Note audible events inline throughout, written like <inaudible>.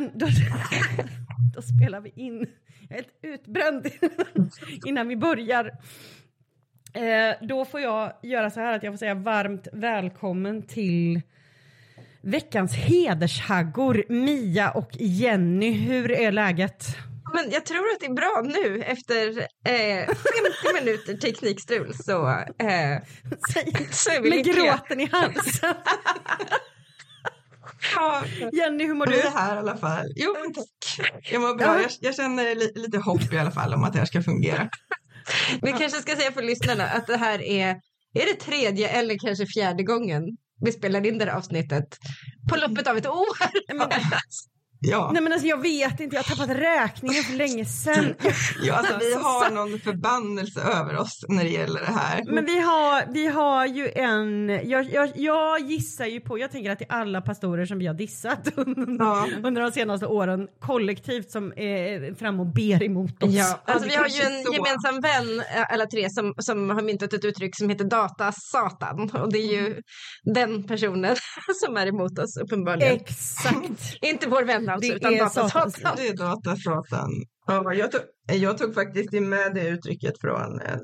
toppen. Då, <laughs> då spelar vi in. Jag är helt utbränd <laughs> innan vi börjar. Eh, då får jag göra så här att jag får säga varmt välkommen till veckans hedershaggor Mia och Jenny. Hur är läget? Men jag tror att det är bra nu efter eh, 50 <laughs> minuter teknikstrul så, eh, så är vi Med lyckliga. gråten i halsen. Ja, Jenny, hur mår Du du? är här i alla fall. Jo, men tack. Jag mår bra. Ja. Jag, jag känner li, lite hopp i alla fall om att det här ska fungera. <laughs> vi kanske ska säga för lyssnarna att det här är, är det tredje eller kanske fjärde gången vi spelar in det här avsnittet på loppet av ett år. Men, <laughs> Ja, nej men alltså jag vet inte, jag har tappat räkningen för länge sedan. <laughs> ja alltså, vi har någon förbannelse över oss när det gäller det här. Men vi har, vi har ju en, jag, jag, jag gissar ju på, jag tänker att det är alla pastorer som vi har dissat under, <laughs> Ja. under de senaste åren kollektivt som är fram och ber emot oss. Ja, alltså vi har ju en så. gemensam vän eh, alla tre som, som har myntat ett uttryck som heter datasatan och det är ju den personen <laughs> som är emot oss uppenbarligen. Exakt. Inte vår vän alltså Det utan är datasatan. Det är datasatan. Ja, jag, tog, jag tog faktiskt med det uttrycket från en,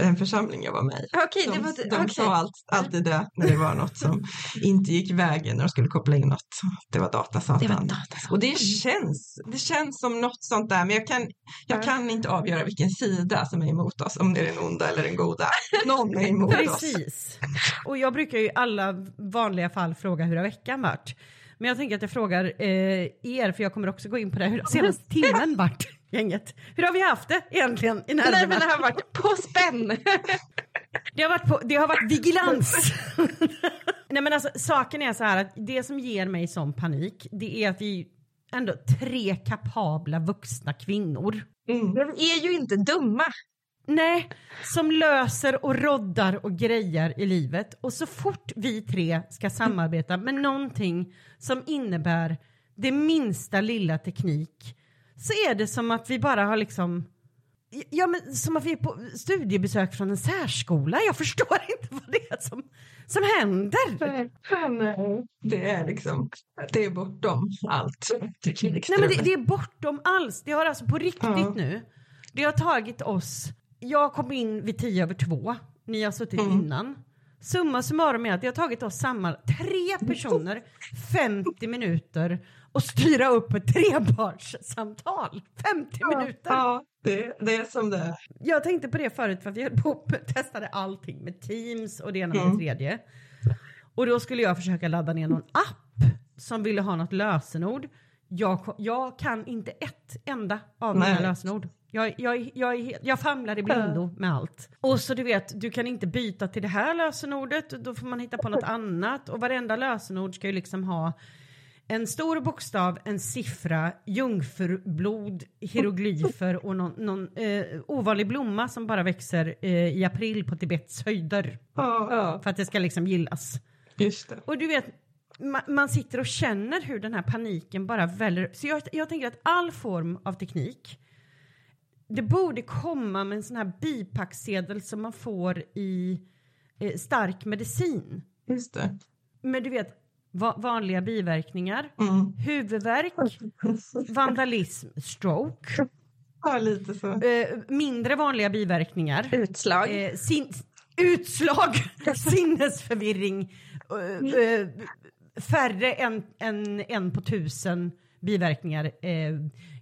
en församling jag var med i. Det De, var de okej. sa allt, alltid det när det var något som inte gick vägen när de skulle koppla in något. Det var datasatan. Det var datasatan. Och det känns, det känns som något sånt där, men jag kan, jag Ja. kan inte avgöra vilken sida som är emot oss, om det är den onda eller den goda. Någon är emot oss. Precis. Och jag brukar ju i alla vanliga fall fråga hur har veckan varit? Men jag tänker att jag frågar eh, er, för jag kommer också gå in på det, hur senaste timmen varit, gänget? Hur har vi haft det egentligen i Nej men det har varit på spänn. Det har varit, på, det har varit vigilans. <laughs> Nej men alltså saken är så här att det som ger mig sån panik det är att vi ändå tre kapabla vuxna kvinnor. Mm. Vi är ju inte dumma. Nej, som löser och roddar och grejar i livet och så fort vi tre ska samarbeta med någonting som innebär det minsta lilla teknik så är det som att vi bara har liksom Ja men som att vi är på studiebesök från en särskola. Jag förstår <laughs> inte vad det är som, som händer. Nej, Det är liksom, det är bortom allt. Nej men det, det är bortom alls. Det har alltså på riktigt Ja. nu. Det har tagit oss. Jag kom in vid tio över två. Ni har suttit Mm. innan. Summa summarum är att det har tagit oss samman tre personer 50 minuter och styra upp ett trepartssamtal. 50 minuter. Ja, det, det är som det är. Jag tänkte på det förut för att vi höll på testade allting med Teams och det ena med Mm. det tredje. Och då skulle jag försöka ladda ner någon app som ville ha något lösenord. Jag, jag kan inte ett enda av mina lösenord. Jag, jag, jag, jag famlar i blindo med allt. Och så du vet, du kan inte byta till det här lösenordet, då får man hitta på något annat. Och varenda lösenord ska ju liksom ha en stor bokstav, en siffra, jungfrublod, hieroglyfer och någon, någon eh, ovanlig blomma som bara växer eh, i april på Tibets höjder. Ja, För att det ska liksom gillas. just det. Och du vet, ma man sitter och känner hur den här paniken bara väller. Så jag, jag tänker att all form av teknik, det borde komma med en sån här bipacksedel som man får i eh, stark medicin. Just det. Men du vet, va vanliga biverkningar, Mm. huvudvärk, <laughs> vandalism, stroke, Ja, lite så. eh, mindre vanliga biverkningar, Utslag. eh, sin utslag, <laughs> sinnesförvirring, eh, eh, färre än, än en på tusen biverkningar, eh,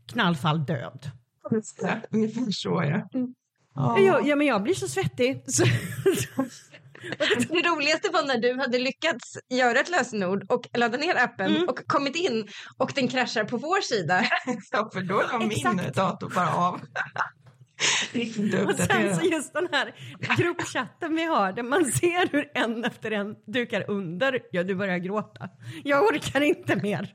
knallfall, död. Ungefär så, ja. Ja. Jag, ja, men jag blir så svettig. <laughs> Så, Det roligaste var när du hade lyckats göra ett lösenord och ladda ner appen Mm. och kommit in och den kraschar på vår sida. Ja, för då la min dator bara av. <laughs> Och sen så just den här gruppchatten vi har där man ser hur en efter en dukar under. Ja, du börjar gråta. Jag orkar inte mer.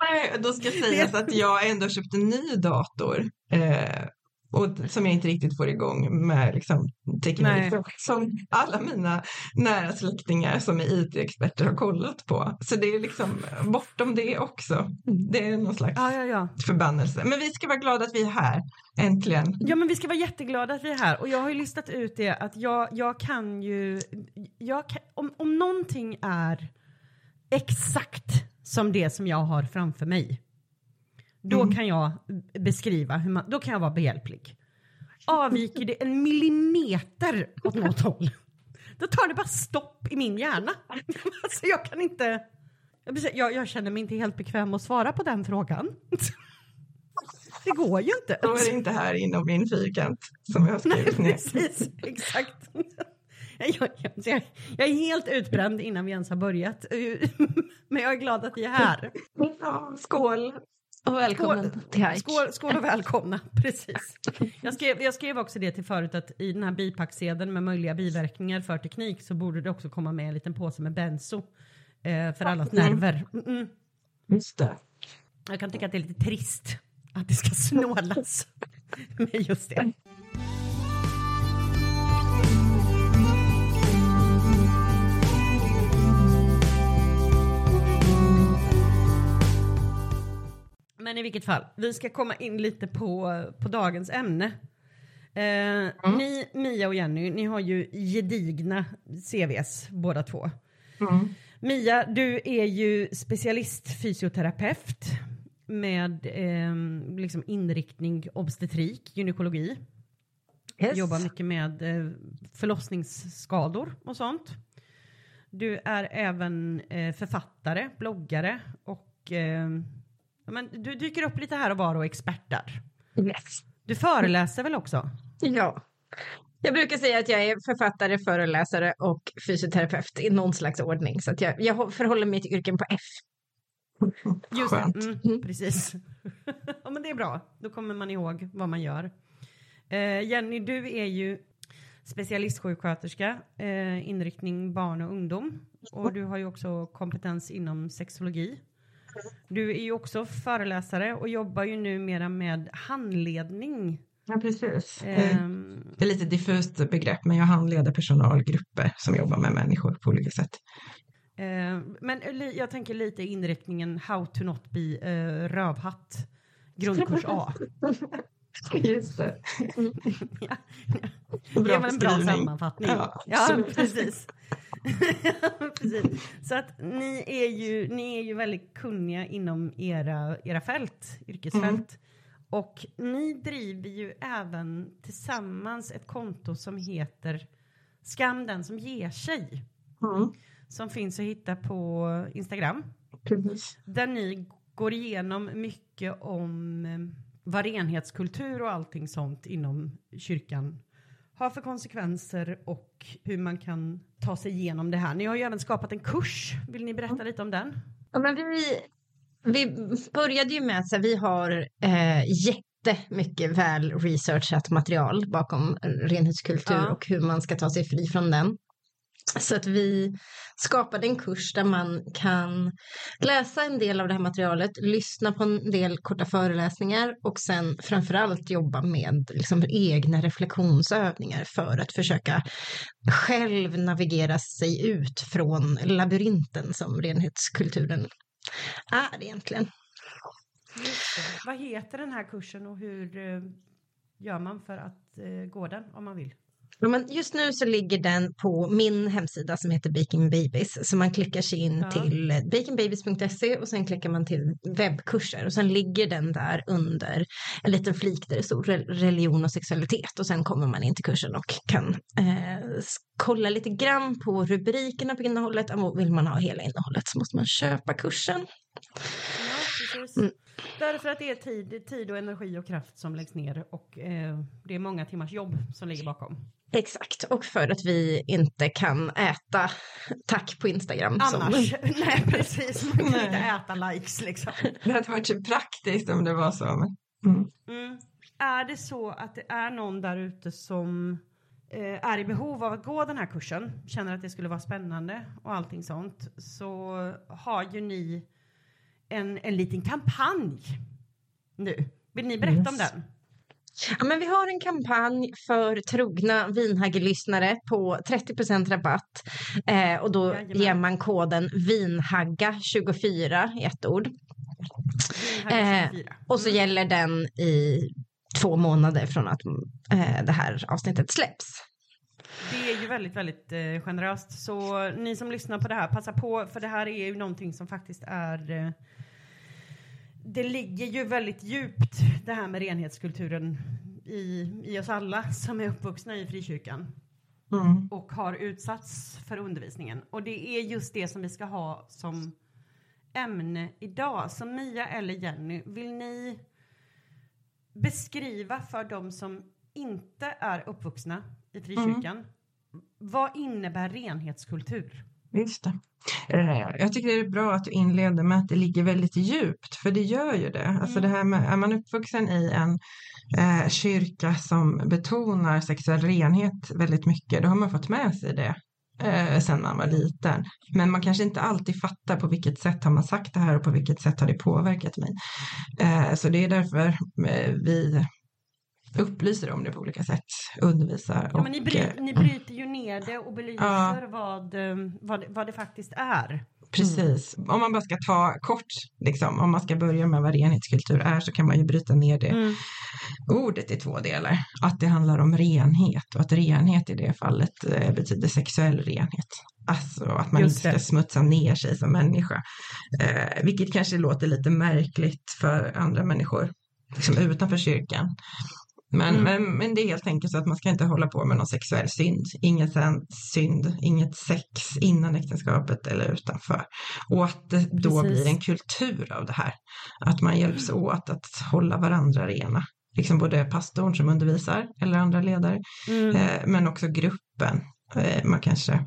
Nej, då ska sägas att jag ändå köpt en ny dator. Eh, och som jag inte riktigt får igång med liksom, teknik. Som alla mina nära släktingar som är IT-experter har kollat på. Så det är liksom bortom det också. Det är någon slags Ja, ja, ja. förbannelse. Men vi ska vara glada att vi är här. Äntligen. Ja men vi ska vara jätteglada att vi är här och jag har ju listat ut det att jag, jag kan ju, jag kan, om, om någonting är exakt som det som jag har framför mig. Då Mm. kan jag beskriva hur man, då kan jag vara behjälplig. <laughs> Avviker det en millimeter åt något <laughs> håll, då tar det bara stopp i min hjärna. <laughs> Alltså jag kan inte, jag, jag, känner mig inte helt bekväm att svara på den frågan. Det går ju inte. Då är det inte här inom min fyrkant som jag har skrivit ner. Precis, exakt. Jag, jag, jag, jag är helt utbränd innan vi ens har börjat. Men jag är glad att vi är här. Ja, skål! Och välkommen Skål. till Hike. Skål, skål och välkomna. <laughs> Precis. Jag skrev, jag skrev också det till förut att i den här bipacksedeln med möjliga biverkningar för teknik så borde det också komma med en liten påse med benzo. Eh, för allas nerver. Mm -mm. Just det. Jag kan tycka att det är lite trist att det ska <laughs> snålas med just det. Men i vilket fall, vi ska komma in lite på, på dagens ämne. Eh, Ni, Mia och Jenny, ni har ju gedigna CVs båda två. Mm. Mia, du är ju specialist fysioterapeut med eh, liksom inriktning obstetrik, gynekologi. Yes. Jobbar mycket med eh, förlossningsskador och sånt. Du är även eh, författare, bloggare och eh, ja, men du dyker upp lite här och var och expertar. Yes. Du föreläser väl också? Ja. Jag brukar säga att jag är författare, föreläsare och fysioterapeut i någon slags ordning. Så att jag, jag förhåller mig till yrken på F. Just Skönt. det, mm, precis. <laughs> ja men det är bra, då kommer man ihåg vad man gör. Eh, Jenny, du är ju specialistsjuksköterska, eh, inriktning barn och ungdom. Och du har ju också kompetens inom sexologi. Du är ju också föreläsare och jobbar ju numera med handledning. Ja, precis. Ehm, Det är lite diffust begrepp, men jag handleder personalgrupper som jobbar med människor på olika sätt. Eh, men jag tänker lite inriktningen How to not be eh, rövhatt, grundkurs A. <laughs> Just det. <laughs> ja. Bra det väl en bra sammanfattning. Ja, Ja, precis. Precis. Så att ni är, ju, ni är ju väldigt kunniga inom era, era fält, yrkesfält. Mm. Och ni driver ju även tillsammans ett konto som heter Skam den som ger sig. Mm. Som finns att hitta på Instagram. Precis. Där ni går igenom mycket om eh, vad renhetskultur och allting sånt inom kyrkan har för konsekvenser och hur man kan ta sig igenom det här. Ni har ju även skapat en kurs. Vill ni berätta lite om den? Ja, men vi, vi började ju med att vi har eh, jättemycket väl researchat material bakom renhetskultur Ja. och hur man ska ta sig fri från den. Så att vi skapade en kurs där man kan läsa en del av det här materialet, lyssna på en del korta föreläsningar och sen framförallt jobba med liksom egna reflektionsövningar för att försöka själv navigera sig ut från labyrinten som renhetskulturen är egentligen. Vad heter den här kursen och hur eh, gör man för att eh, gå den om man vill? Men just nu så ligger den på min hemsida som heter Baking Babies. Så man klickar sig in Ja. till bakingbabies.se och sen klickar man till webbkurser och sen ligger den där under en liten flik där det står re- religion och sexualitet och sen kommer man in till kursen och kan eh, kolla lite grann på rubrikerna på innehållet. Vill man ha hela innehållet så måste man köpa kursen. Ja. Mm. Därför att det är tid, tid och energi och kraft som läggs ner och eh, det är många timmars jobb som ligger bakom. Exakt, och för att vi inte kan äta tack på Instagram. som- Annars, <laughs> nej precis, man kan Nej. inte äta likes liksom. Det hade varit så praktiskt om det var så. Mm. Mm. Är det så att det är någon där ute som eh, är i behov av att gå den här kursen, känner att det skulle vara spännande och allting sånt, så har ju ni en, en liten kampanj nu. Vill ni berätta om Yes. den? Ja, men vi har en kampanj för trogna vinhagge-lyssnare på 30 rabatt. Eh, och då Jajamän. ger man koden vinhagga24 i ett ord. 24. Och så Mm. gäller den i två månader från att eh, det här avsnittet släpps. Det är ju väldigt, väldigt eh, generöst. Så ni som lyssnar på det här, passa på, för det här är ju någonting som faktiskt är eh, det ligger ju väldigt djupt det här med renhetskulturen i, i oss alla som är uppvuxna i frikyrkan Mm. och har utsatts för undervisningen. Och det är just det som vi ska ha som ämne idag. Så Mia eller Jenny, vill ni beskriva för de som inte är uppvuxna i frikyrkan vad innebär renhetskultur? Det. Eh, Jag tycker det är bra att du inleder med att det ligger väldigt djupt, för det gör ju det. Alltså det här med, är man uppvuxen i en eh, kyrka som betonar sexuell renhet väldigt mycket, då har man fått med sig det eh, sen man var liten. Men man kanske inte alltid fattar på vilket sätt har man sagt det här och på vilket sätt har det påverkat mig. Eh, så det är därför eh, vi upplyser om det på olika sätt, undervisar. Ja, men ni, och, bry, eh, ni bryter ju ner det och belyser Ja. vad, eh, vad, det- vad det faktiskt är. Precis. Om man bara ska ta kort, liksom, om man ska börja med vad renhetskultur är så kan man ju bryta ner det Mm. ordet i två delar. Att det handlar om renhet och att renhet i det fallet eh, betyder sexuell renhet. Alltså att man Just inte det. ska smutsa ner sig som människa. Eh, vilket kanske låter lite märkligt för andra människor liksom utanför kyrkan. Men, Mm. men, men det är helt enkelt så att man ska inte hålla på med någon sexuell synd. Ingen sen- synd, inget sex innan äktenskapet eller utanför. Och att det då Precis. blir en kultur av det här. Att man hjälps åt att hålla varandra rena. Liksom både pastorn som undervisar eller andra ledare, Mm. eh, men också gruppen. Eh, man kanske,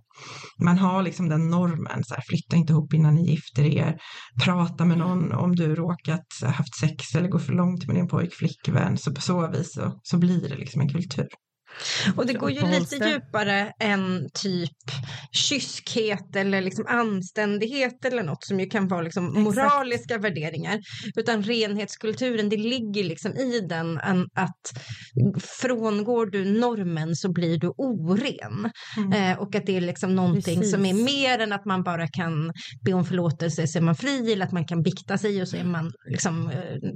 man har liksom den normen, så här, flytta inte ihop innan ni gifter er, prata med någon om du råkat haft sex eller gå för långt med din pojk, flickvän, så på så vis så, så blir det liksom en kultur. Och det går ju lite djupare än typ kyskhet eller liksom anständighet eller något som ju kan vara liksom Exakt. moraliska värderingar. Utan renhetskulturen, det ligger liksom i den en, att frångår du normen så blir du oren. Mm. Eh, och att det är liksom någonting Precis. som är mer än att man bara kan be om förlåtelse så är man fri eller att man kan bikta sig och så är man liksom eh,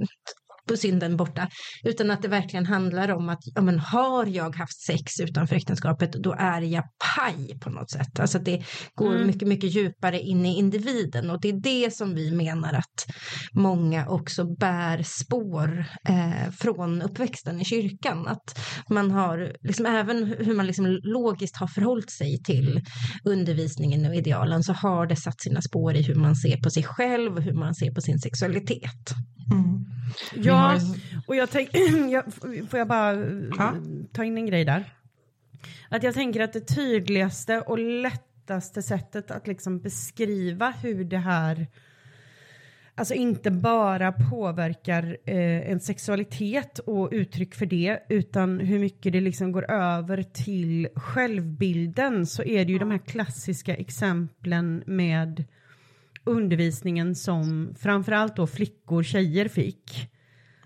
på synden borta. Utan att det verkligen handlar om att ja, men har jag haft sex utanför äktenskapet då är jag paj på något sätt. Alltså att det går Mm. mycket, mycket djupare in i individen och det är det som vi menar att många också bär spår eh, från uppväxten i kyrkan. Att man har, liksom, även hur man liksom logiskt har förhållit sig till undervisningen och idealen så har det satt sina spår i hur man ser på sig själv och hur man ser på sin sexualitet. Mm. Ja, har- och jag tänker, <clears throat> får jag bara eh, Ja. ta in en grej där? Att jag tänker att det tydligaste och lättaste sättet att liksom beskriva hur det här Alltså inte bara påverkar eh, en sexualitet och uttryck för det utan hur mycket det liksom går över till självbilden så är det ju de här klassiska exemplen med undervisningen som framförallt då flickor, tjejer fick.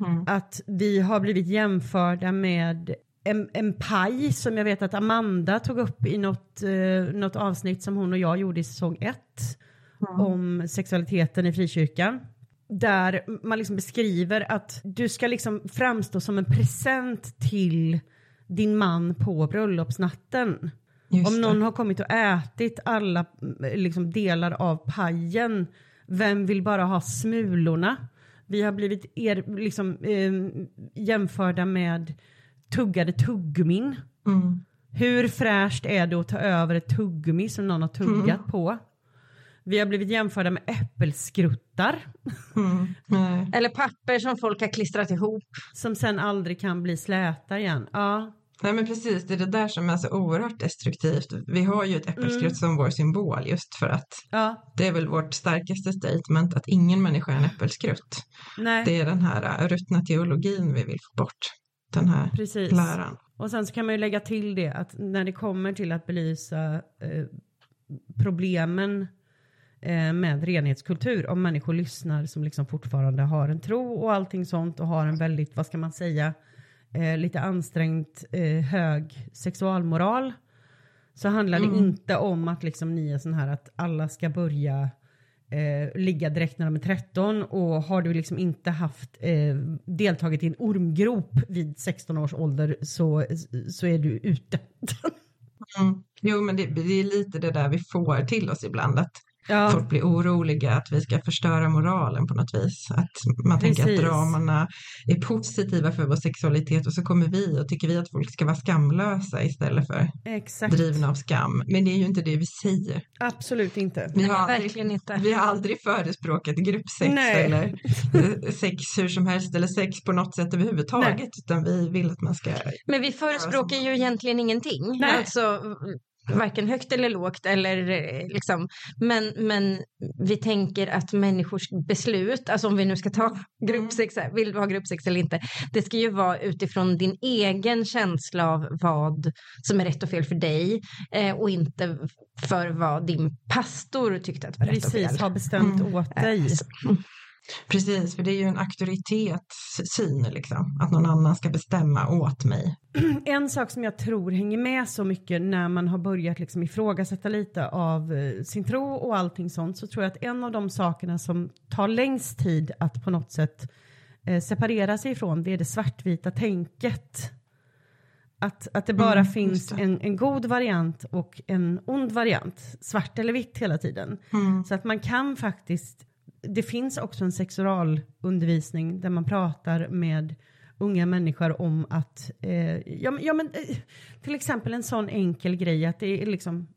Mm. Att vi har blivit jämförda med en, en paj som jag vet att Amanda tog upp i något, eh, något avsnitt som hon och jag gjorde i säsong ett om sexualiteten i frikyrkan. Där man liksom beskriver att du ska liksom framstå som en present till din man på bröllopsnatten. Just Om det. någon har kommit och ätit alla mm, liksom, delar av pajen, vem vill bara ha smulorna? Vi har blivit er, liksom, eh, jämförda med tuggade tuggummin. Mm. Hur fräscht är det att ta över ett tuggummi som någon har tuggat på? Vi har blivit jämförda med äppelskruttar Mm. Eller papper som folk har klistrat ihop. som sen aldrig kan bli släta igen. Ja, Nej men precis, det är det där som är så oerhört destruktivt. Vi har ju ett äppelskrutt Mm. som vår symbol just för att ja, det är väl vårt starkaste statement att ingen människa är en äppelskrutt. nej, Det är den här äh, ruttna teologin vi vill få bort. Den här precis. läran. Och sen så kan man ju lägga till det att när det kommer till att belysa eh, problemen eh, med renhetskultur, om människor lyssnar som liksom fortfarande har en tro och allting sånt och har en väldigt, vad ska man säga, eh, lite ansträngt eh, hög sexualmoral så handlar det Mm. inte om att liksom ni är sån här att alla ska börja eh, ligga direkt när de är 13 och har du liksom inte haft eh, deltagit i en ormgrop vid 16 års ålder så, så är du ute. <laughs> Mm. Jo, men det, det, är lite det där vi får till oss ibland, att Ja. folk blir oroliga att vi ska förstöra moralen på något vis. Att man tänker Precis. att dramarna är positiva för vår sexualitet och så kommer vi och tycker vi att folk ska vara skamlösa istället för Exakt. drivna av skam. Men det är ju inte det vi säger. Absolut inte. Vi har aldrig, Verkligen inte. vi har aldrig förespråkat gruppsex Nej. eller <laughs> eh, sex hur som helst eller sex på något sätt överhuvudtaget. Nej. Utan vi vill att man ska Men vi förespråkar ju egentligen ingenting. Nej. Alltså varken högt eller lågt eller eh, liksom. Men, men vi tänker att människors beslut, alltså om vi nu ska ta gruppsex, här, vill du ha gruppsex eller inte? Det ska ju vara utifrån din egen känsla av vad som är rätt och fel för dig eh, och inte för vad din pastor tyckte att var rätt och fel. Precis, har bestämt Mm. åt dig. Eh, så- Precis, för det är ju en auktoritetssyn liksom. Att någon annan ska bestämma åt mig. <clears throat> En sak som jag tror hänger med så mycket när man har börjat liksom ifrågasätta lite av eh, sin tro och allting sånt så tror jag att en av de sakerna som tar längst tid att på något sätt eh, separera sig ifrån det är det svartvita tänket. Att, att det bara Mm, finns det. en, en god variant och en ond variant, svart eller vitt hela tiden. Mm. Så att man kan faktiskt, det finns också en sexualundervisning där man pratar med unga människor om att, eh, ja, men- ja men eh, till exempel en sån enkel grej att det är liksom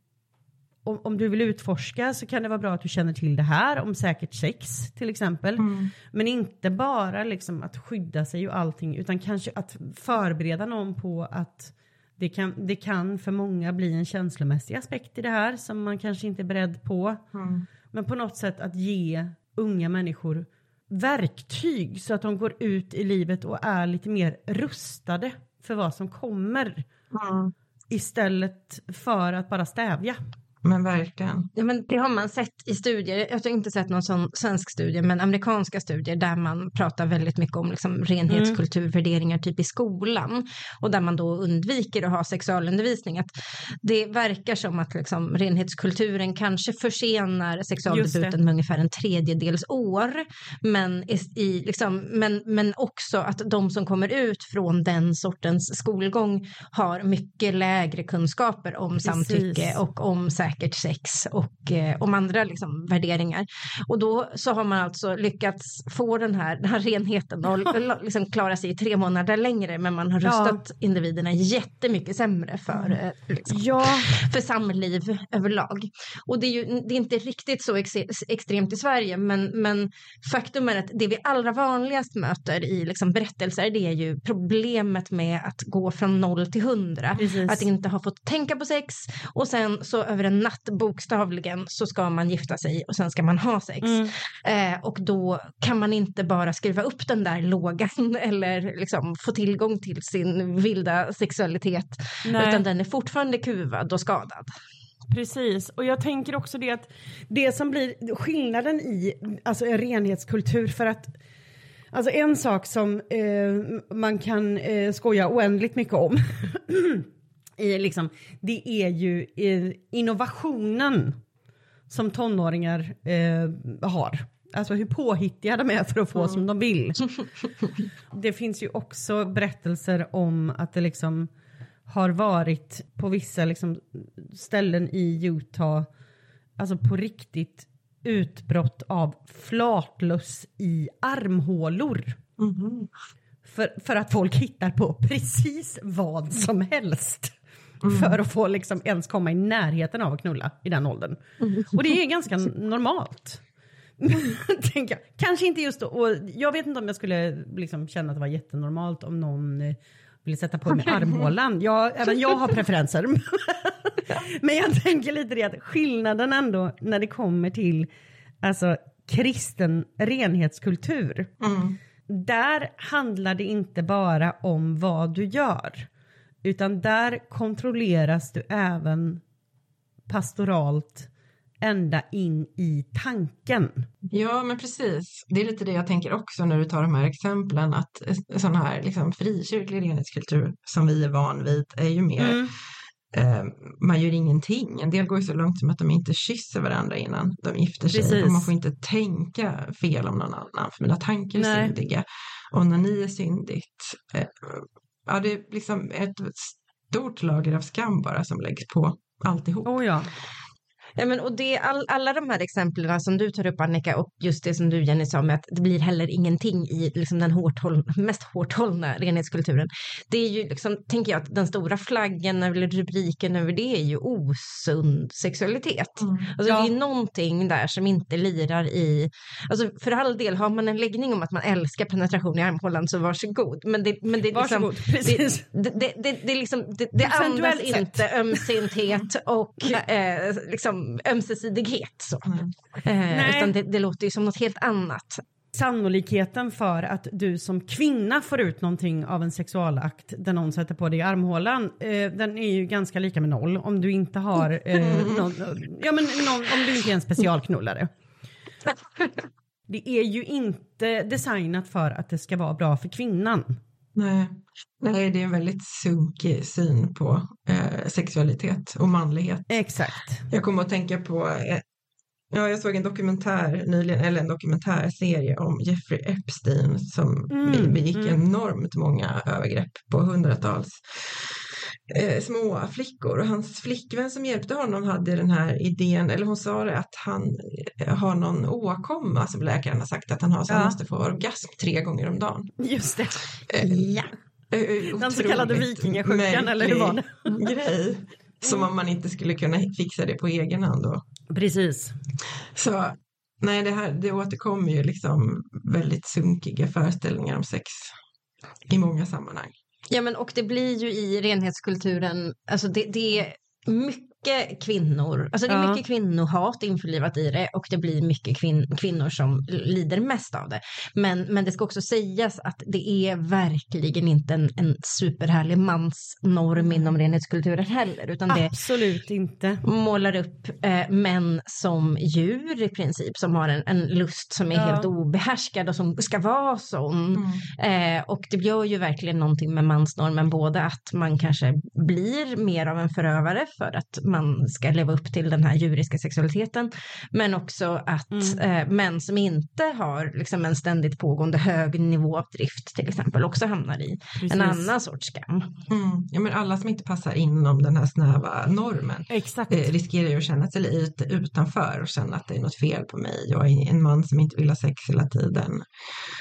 om, om du vill utforska så kan det vara bra att du känner till det här om säkert sex till exempel. Mm. Men inte bara liksom att skydda sig och allting utan kanske att förbereda någon på att det kan, det kan för många bli en känslomässig aspekt i det här som man kanske inte är beredd på. Mm. Men på något sätt att ge unga människor verktyg så att de går ut i livet och är lite mer rustade för vad som kommer. Mm. Istället för att bara stävja. Men verkligen. Ja, men det har man sett i studier. Jag har inte sett någon sån svensk studie, men amerikanska studier där man pratar väldigt mycket om liksom renhetskulturvärderingar typ i skolan och där man då undviker att ha sexualundervisning. Att det verkar som att liksom renhetskulturen kanske försenar sexualdebuten med ungefär en tredjedels år. Men, i, i, liksom, men, men också att de som kommer ut från den sortens skolgång har mycket lägre kunskaper om Precis. samtycke och om säkert sex och eh, om andra liksom, värderingar. Och då så har man alltså lyckats få den här, den här renheten och liksom klara sig i tre månader längre men man har Ja. rustat individerna jättemycket sämre för, eh, liksom, Ja, för samliv överlag. Och det är ju det är inte riktigt så ex extremt i Sverige men, men faktum är att det vi allra vanligast möter i liksom berättelser det är ju problemet med att gå från noll till hundra. Att inte ha fått tänka på sex och sen så över en natt bokstavligen så ska man gifta sig och sen ska man ha sex. Mm. Eh, och då kan man inte bara skruva upp den där lågan <laughs> eller liksom få tillgång till sin vilda sexualitet Nej. utan den är fortfarande kuvad och skadad. Precis, och jag tänker också det att det som blir skillnaden i alltså en renhetskultur för att alltså en sak som eh, man kan eh, skoja oändligt mycket om <clears throat> <clears throat> i liksom, det är ju eh, innovationen som tonåringar eh, har. Alltså hur påhittiga de är för att få som de vill. <laughs> Det finns ju också berättelser om att det liksom har varit på vissa liksom ställen i Utah, alltså på riktigt utbrott av flatlöss i armhålor. Mhm. För, för att folk hittar på precis vad som helst. För att få liksom ens komma i närheten av att knulla i den åldern. Och det är ganska <laughs> normalt. <laughs> Tänker jag. Kanske inte just då. Och jag vet inte om jag skulle liksom känna att det var jättenormalt om någon eh, ville sätta på mig armhålan. Jag, även jag har preferenser. <laughs> Men jag tänker lite det att skillnaden ändå när det kommer till alltså, kristen renhetskultur. Mm. Där handlar det inte bara om vad du gör. Utan där kontrolleras du även pastoralt ända in i tanken. Ja, men precis. Det är lite det jag tänker också när du tar de här exemplen, att sån här liksom, frikyrklig renhetskultur som vi är van vid är ju mer, Mm. eh, man gör ingenting. En del går ju så långt som att de inte kysser varandra innan de gifter sig. Precis. Och man får inte tänka fel om någon annan, för mina tankar är Nej. syndiga. Och när ni är syndigt, eh, ja det är liksom ett stort lager av skam bara som läggs på alltihop. Oh ja. Ja, men, och det, all, alla de här exemplen som du tar upp Annika och just det som du Jenny sa med att det blir heller ingenting i liksom, den hårt håll, mest hårt hållna renhetskulturen. Det är ju liksom, tänker jag, att den stora flaggen eller rubriken över det är ju osund sexualitet. Mm. Alltså Ja. det är någonting där som inte lirar i, alltså för all del har man en läggning om att man älskar penetration i armhålan så varsågod. Men det, men det, liksom, Varsågod. Precis. det, det, det, det, liksom, det, det andas sett. inte ömsinthet och <laughs> eh, liksom ömsesidighet. Så. Mm. Eh, utan det, det låter ju som något helt annat. Sannolikheten för att du som kvinna får ut någonting av en sexualakt där någon sätter på dig i armhålan, eh, den är ju ganska lika med noll om du inte har eh, någon, ja men någon, om du inte är en specialknullare. <laughs> Det är ju inte designat för att det ska vara bra för kvinnan. Nej. Nej, det är en väldigt sunkig syn på eh, sexualitet och manlighet. Exakt. Jag kommer att tänka på, eh, ja, jag såg en dokumentär nyligen, eller en dokumentärserie om Jeffrey Epstein som Mm, begick mm. enormt många övergrepp på hundratals eh, små flickor och hans flickvän som hjälpte honom hade den här idén, eller hon sa det att han eh, har någon åkomma som läkaren har sagt att han har så han Ja. måste få orgasm tre gånger om dagen. Just det. Ja. Eh, Den så kallade vikingasjukan, eller hur var det? grej. Som om man inte skulle kunna fixa det på egen hand då. Precis. Så nej, det här det återkommer ju liksom väldigt sunkiga föreställningar om sex i många sammanhang ja men och det blir ju i renhetskulturen, alltså det, det är mycket kvinnor, alltså det är Ja. mycket kvinnohat införlivat i det och det blir mycket kvin, kvinnor som lider mest av det. Men, men det ska också sägas att det är verkligen inte en, en superhärlig mansnorm inom renhetskulturen heller utan det Absolut inte. målar upp eh, män som djur i princip som har en, en lust som är Ja. helt obehärskad och som ska vara sån. Eh, och det gör ju verkligen någonting med mansnormen, både att man kanske blir mer av en förövare för att man ska leva upp till den här djuriska sexualiteten, men också att Mm. eh, män som inte har liksom en ständigt pågående hög nivå av drift till exempel också hamnar i Precis. en annan sorts skam. Mm. Ja, men alla som inte passar inom den här snäva normen eh, riskerar ju att känna sig lite utanför och känna att det är något fel på mig. Jag är en man som inte vill ha sex hela tiden.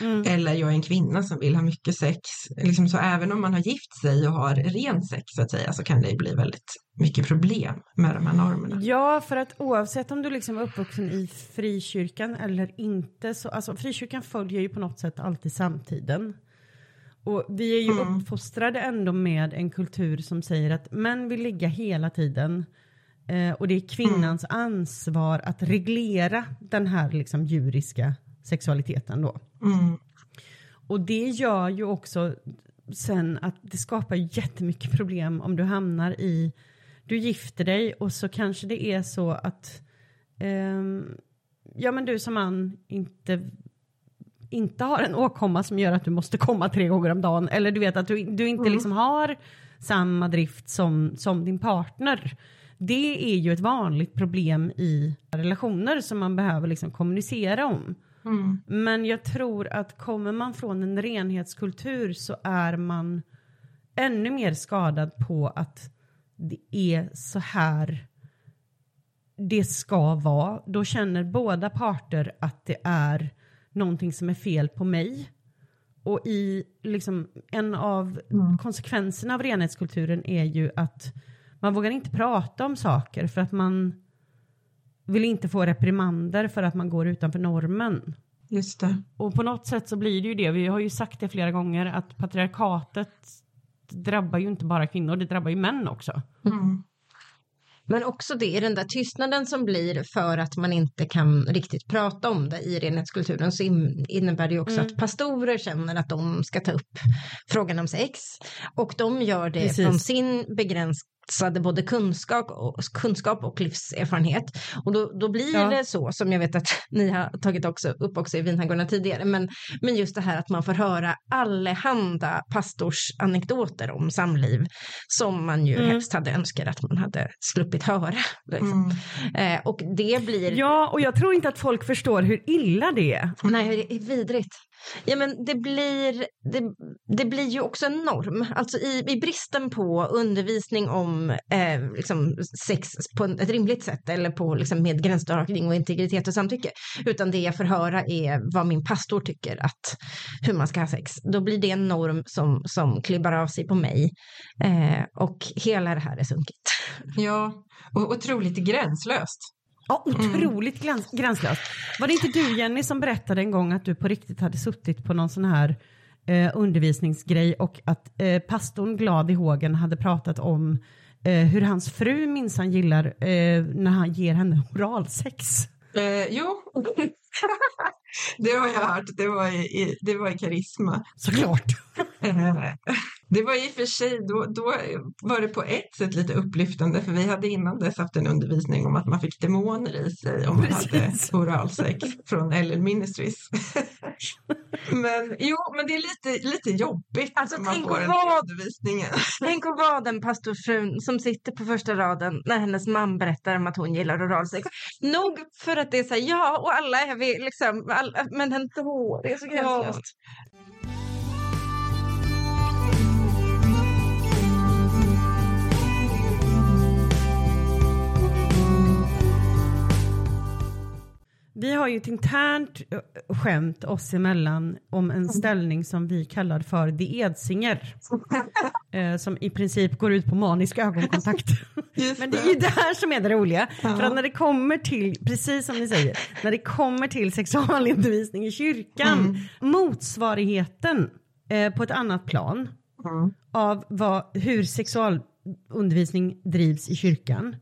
Mm. Eller jag är en kvinna som vill ha mycket sex. Liksom så även om man har gift sig och har ren sex så att säga så kan det ju bli väldigt mycket problem med de här normerna. Ja, för att oavsett om du liksom är uppvuxen i frikyrkan eller inte, så alltså frikyrkan följer ju på något sätt alltid samtiden. Och vi är ju Mm. uppfostrade ändå med en kultur som säger att män vill ligga hela tiden. Eh, och det är kvinnans ansvar att reglera den här liksom djuriska sexualiteten då. Mm. Och det gör ju också sen att det skapar jättemycket problem om du hamnar i, du gifter dig och så kanske det är så att, ehm, ja men du som man inte, inte har en åkomma som gör att du måste komma tre gånger om dagen eller du vet att du, du inte liksom har samma drift som, som din partner. Det är ju ett vanligt problem i relationer som man behöver liksom kommunicera om. Mm. Men jag tror att kommer man från en renhetskultur så är man ännu mer skadad på att det är så här det ska vara. Då känner båda parter att det är någonting som är fel på mig. Och i liksom en av konsekvenserna av renhetskulturen är ju att man vågar inte prata om saker för att man vill inte få reprimander för att man går utanför normen. Just det. Och på något sätt så blir det ju det, vi har ju sagt det flera gånger, att patriarkatet drabbar ju inte bara kvinnor, det drabbar ju män också. Mm. Men också det, den där tystnaden som blir för att man inte kan riktigt prata om det i renhetskulturen så in- innebär det ju också Mm. att pastorer känner att de ska ta upp frågan om sex. Och de gör det Precis. från sin begräns satsade både kunskap och, kunskap och livserfarenhet. Och då, då blir Ja. det så som jag vet att <laughs> ni har tagit också, upp också i Vinhangårdarna tidigare. Men, men just det här att man får höra allehanda pastorsanekdoter om samliv som man ju Mm. helst hade önskat att man hade sluppit höra. Liksom. Mm. Eh, och det blir Ja, och jag tror inte att folk förstår hur illa det är. Nej, det är vidrigt. Ja, men det blir, det, det blir ju också en norm. Alltså i, i bristen på undervisning om eh, liksom sex på ett rimligt sätt eller på liksom med gränsdragning och integritet och samtycke. Utan det jag får höra är vad min pastor tycker att hur man ska ha sex. Då blir det en norm som, som klibbar av sig på mig. Eh, och hela det här är sunkigt. Ja, och otroligt gränslöst. Ja, otroligt mm. gränslöst. Var det inte du Jenny som berättade en gång att du på riktigt hade suttit på någon sån här eh, undervisningsgrej och att eh, pastorn glad i hågen hade pratat om eh, hur hans fru minsann gillar eh, när han ger henne oralsex. Eh, jo, det har jag hört. Det var i, i, det var i Karisma. Såklart. <laughs> Det var i och för sig, då, då var det på ett sätt lite upplyftande för vi hade innan dess haft en undervisning om att man fick demoner i sig om man Precis. hade oralsex från LL Ministries. <laughs> men jo, men det är lite, lite jobbigt Alltså, när man tänk får att den vara- undervisningen. <laughs> Tänk att vara den pastorfrun som sitter på första raden när hennes man berättar om att hon gillar oralsex. Nog för att det är så här, ja, och alla är liksom, alla, men ändå, det är så gränslöst. Vi har ju ett internt eh, skämt oss emellan om en ställning som vi kallar för The Edsinger. <laughs> eh, som i princip går ut på manisk ögonkontakt. <laughs> Men det är ju det här som är det roliga. Ja. För att när det kommer till, precis som ni säger, när det kommer till sexualundervisning i kyrkan, Mm. motsvarigheten eh, på ett annat plan Mm. av vad, hur sexualundervisning drivs i kyrkan.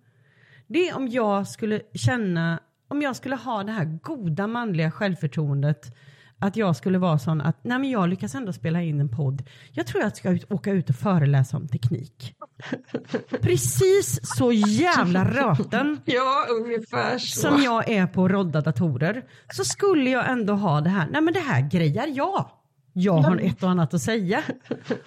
Det är om jag skulle känna, om jag skulle ha det här goda manliga självförtroendet att jag skulle vara sån att nej men jag lyckas ändå spela in en podd. Jag tror jag ska ut, åka ut och föreläsa om teknik. <laughs> Precis så jävla röten <laughs> Ja, ungefär så. som jag är på rodda datorer så skulle jag ändå ha det här, nej men det här grejar jag. Jag har ett och annat att säga.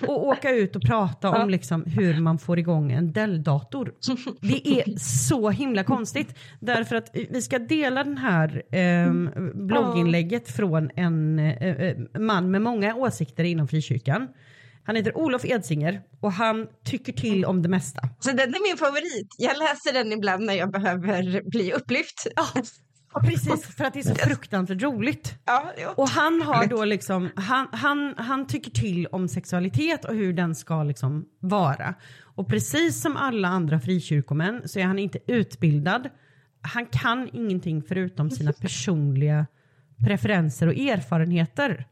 Och åka ut och prata om liksom hur man får igång en Dell-dator. Det är så himla konstigt. Därför att vi ska dela den här ehm, blogginlägget från en eh, eh, man med många åsikter inom frikyrkan. Han heter Olof Edsinger och han tycker till om det mesta. Så den är min favorit. Jag läser den ibland när jag behöver bli upplyft. Ja, precis för att det är så fruktansvärt roligt. Ja. Och han har då liksom, han, han, han tycker till om sexualitet och hur den ska liksom vara. Och precis som alla andra frikyrkomän så är han inte utbildad. Han kan ingenting förutom sina personliga preferenser och erfarenheter.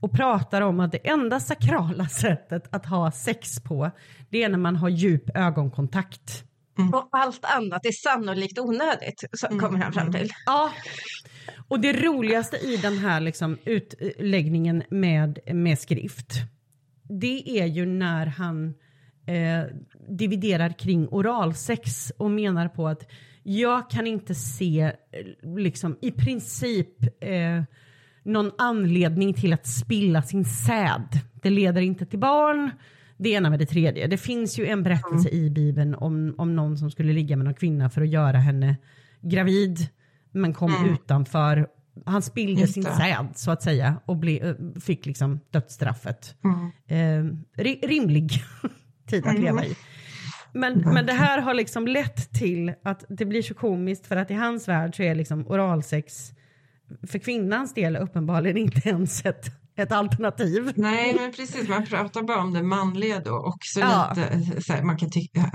Och pratar om att det enda sakrala sättet att ha sex på det är när man har djup ögonkontakt. Och allt annat är sannolikt onödigt, så kommer han fram till. Ja. Och det roligaste i den här liksom utläggningen med, med skrift, det är ju när han eh, dividerar kring oralsex och menar på att jag kan inte se liksom i princip eh, någon anledning till att spilla sin säd. Det leder inte till barn. Det ena med det tredje. Det finns ju en berättelse i Bibeln om, om någon som skulle ligga med någon kvinna för att göra henne gravid men kom utanför. Han spillde Just sin det. säd så att säga och ble, eh, fick liksom dödsstraffet. Eh, ri- rimlig <laughs> tid att leva i. Men, men det här har liksom lett till att det blir så komiskt för att i hans värld så är liksom oralsex för kvinnans del uppenbarligen inte ens ett, ett alternativ. Nej, men precis. Man pratar bara om det manliga då. Också Ja. lite, så här, man, kan tycka,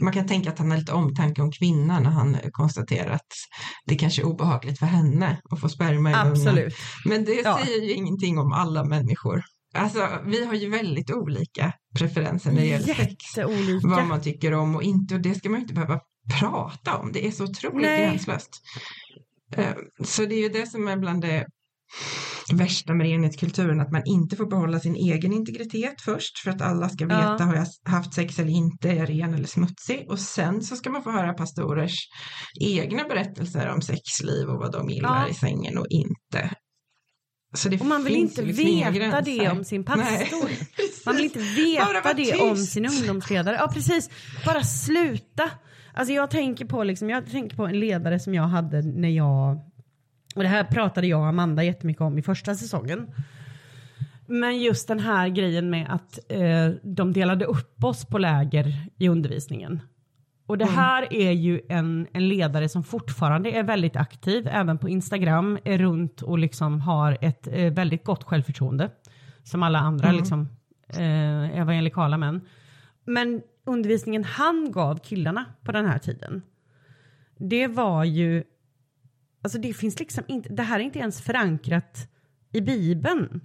man kan tänka att han har lite omtanke om kvinnan när han konstaterar att det kanske är obehagligt för henne att få sperma i. Absolut. Men det Ja. säger ju ingenting om alla människor. Alltså, vi har ju väldigt olika preferenser när det gäller sex. Vad Jätteolika. man tycker om och inte och det ska man ju inte behöva prata om. Det är så otroligt gränslöst. Eh, Så det är ju det som är bland det värsta med renhetskulturen, att man inte får behålla sin egen integritet först för att alla ska veta, Ja. har jag haft sex eller inte, är jag ren eller smutsig? Och sen så ska man få höra pastorers egna berättelser om sexliv och vad de gillar Ja. i sängen och inte. Så det Och man vill inte liksom veta det om sin Nej. pastor. Man vill <laughs> inte veta det tyst. om sin ungdomsledare. Ja precis, bara sluta. Alltså jag tänker på, liksom, jag tänker på en ledare som jag hade när jag, och det här pratade jag och Amanda jättemycket om i första säsongen. Men just den här grejen med att eh, de delade upp oss på läger i undervisningen. Och det här är ju en, en ledare som fortfarande är väldigt aktiv, även på Instagram, är runt och liksom har ett eh, väldigt gott självförtroende. Som alla andra liksom, eh, evangelikala män. Men undervisningen han gav killarna på den här tiden, det var ju, alltså det finns liksom inte, det här är inte ens förankrat i Bibeln.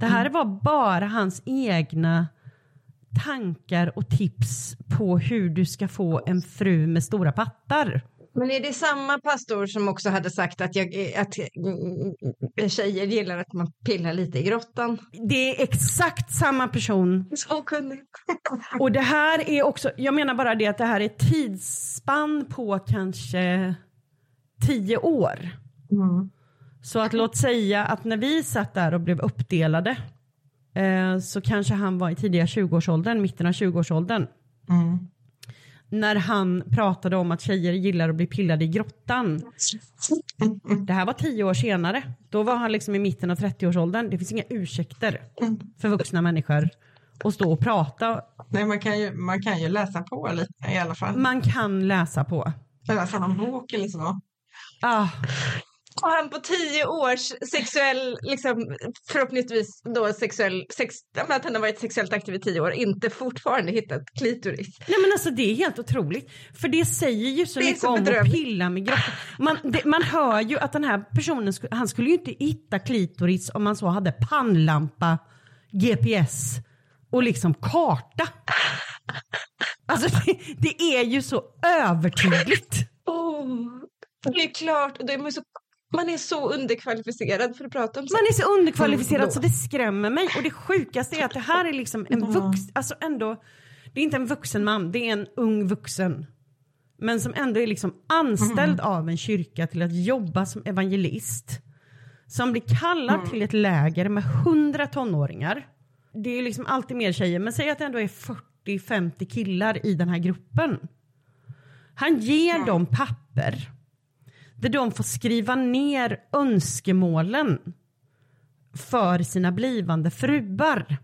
Det här var bara hans egna tankar och tips på hur du ska få en fru med stora pattar. Men är det samma pastor som också hade sagt att, jag, att mm, tjejer gillar att man pillar lite i grottan? Det är exakt samma person. Så kunnig. Och det här är också, jag menar bara det att det här är tidsspann på kanske tio år. Mm. Så att låt säga att när vi satt där och blev uppdelade eh, så kanske han var i tidiga 20-årsåldern, mitten av 20-årsåldern. Mm. När han pratade om att tjejer gillar att bli pillade i grottan. Det här var tio år senare. Då var han liksom i mitten av 30-årsåldern. Det finns inga ursäkter för vuxna människor att stå och prata. Nej, man kan, ju, man kan ju läsa på lite i alla fall. Man kan läsa på. Läsa någon bok eller så. Ah, Och han på tio års sexuell, liksom, förhoppningsvis då sexuell, sex, att han har varit sexuellt aktiv i tio år, inte fortfarande hittat klitoris. Nej men alltså det är helt otroligt. För det säger ju så Det mycket så om att pilla med grottan. Man, det, man hör ju att den här personen, han skulle ju inte hitta klitoris om man så hade pannlampa, GPS och liksom karta. Alltså det, <laughs> det är ju så övertydligt. Oh, det är klart, och det är så, man är så underkvalificerad för att prata om sex. Man är så underkvalificerad Mm, så det skrämmer mig. Och det sjukaste är att det här är liksom en vuxen, alltså ändå, det är inte en vuxen man, det är en ung vuxen. Men som ändå är liksom anställd av en kyrka till att jobba som evangelist. Som blir kallad till ett läger med hundra tonåringar. Det är ju liksom alltid mer tjejer, men säg att det ändå är 40-50 killar i den här gruppen. Han ger dem papper där de får skriva ner önskemålen för sina blivande fruar.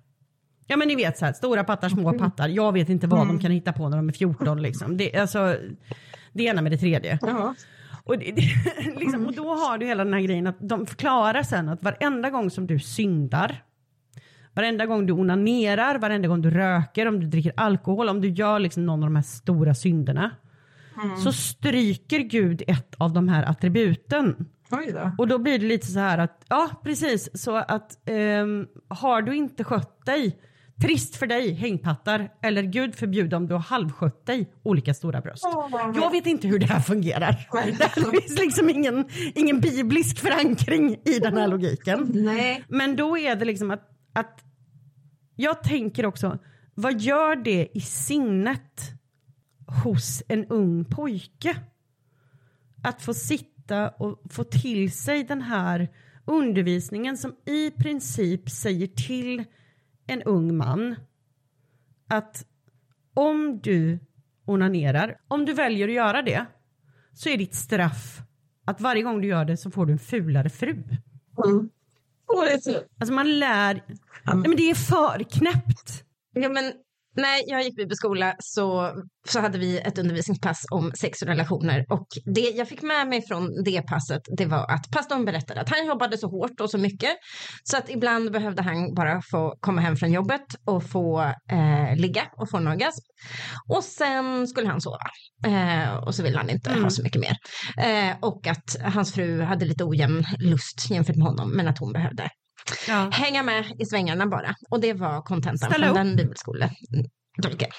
Ja men ni vet så här, stora pattar, små pattar. Jag vet inte vad de kan hitta på när de är 14 liksom. Det, alltså, det ena med det tredje. Ja. Och, det, det, <laughs> liksom, och då har du hela den här grejen att de förklarar sen att varenda gång som du syndar, varenda gång du onanerar, varenda gång du röker, om du dricker alkohol, om du gör liksom någon av de här stora synderna, så stryker Gud ett av de här attributen. Då. Och då blir det lite så här att, ja precis, så att ehm, har du inte skött dig, trist för dig, hängpattar, eller gud förbjude om du har halvskött dig, olika stora bröst. Jag vet inte hur det här fungerar. <laughs> Det finns liksom ingen, ingen biblisk förankring i den här logiken. Nej. Men då är det liksom att, att jag tänker också, vad gör det i sinnet hos en ung pojke? Att få sitta och få till sig den här undervisningen som i princip säger till en ung man att om du onanerar, om du väljer att göra det så är ditt straff att varje gång du gör det så får du en fulare fru. Mm. Alltså man lär, Ja, nej men det är för knäppt. Ja, men när jag gick bibelskola så, så hade vi ett undervisningspass om sex och relationer. Och det jag fick med mig från det passet det var att pastorn berättade att han jobbade så hårt och så mycket så att ibland behövde han bara få komma hem från jobbet och få eh, ligga och få en orgasm. Och sen skulle han sova. Eh, och så ville han inte Mm. ha så mycket mer. Eh, och att hans fru hade lite ojämn lust jämfört med honom men att hon behövde Ja. hänga med i svängarna bara. Och det var kontentan Ställa från upp. den bibelskoledolken.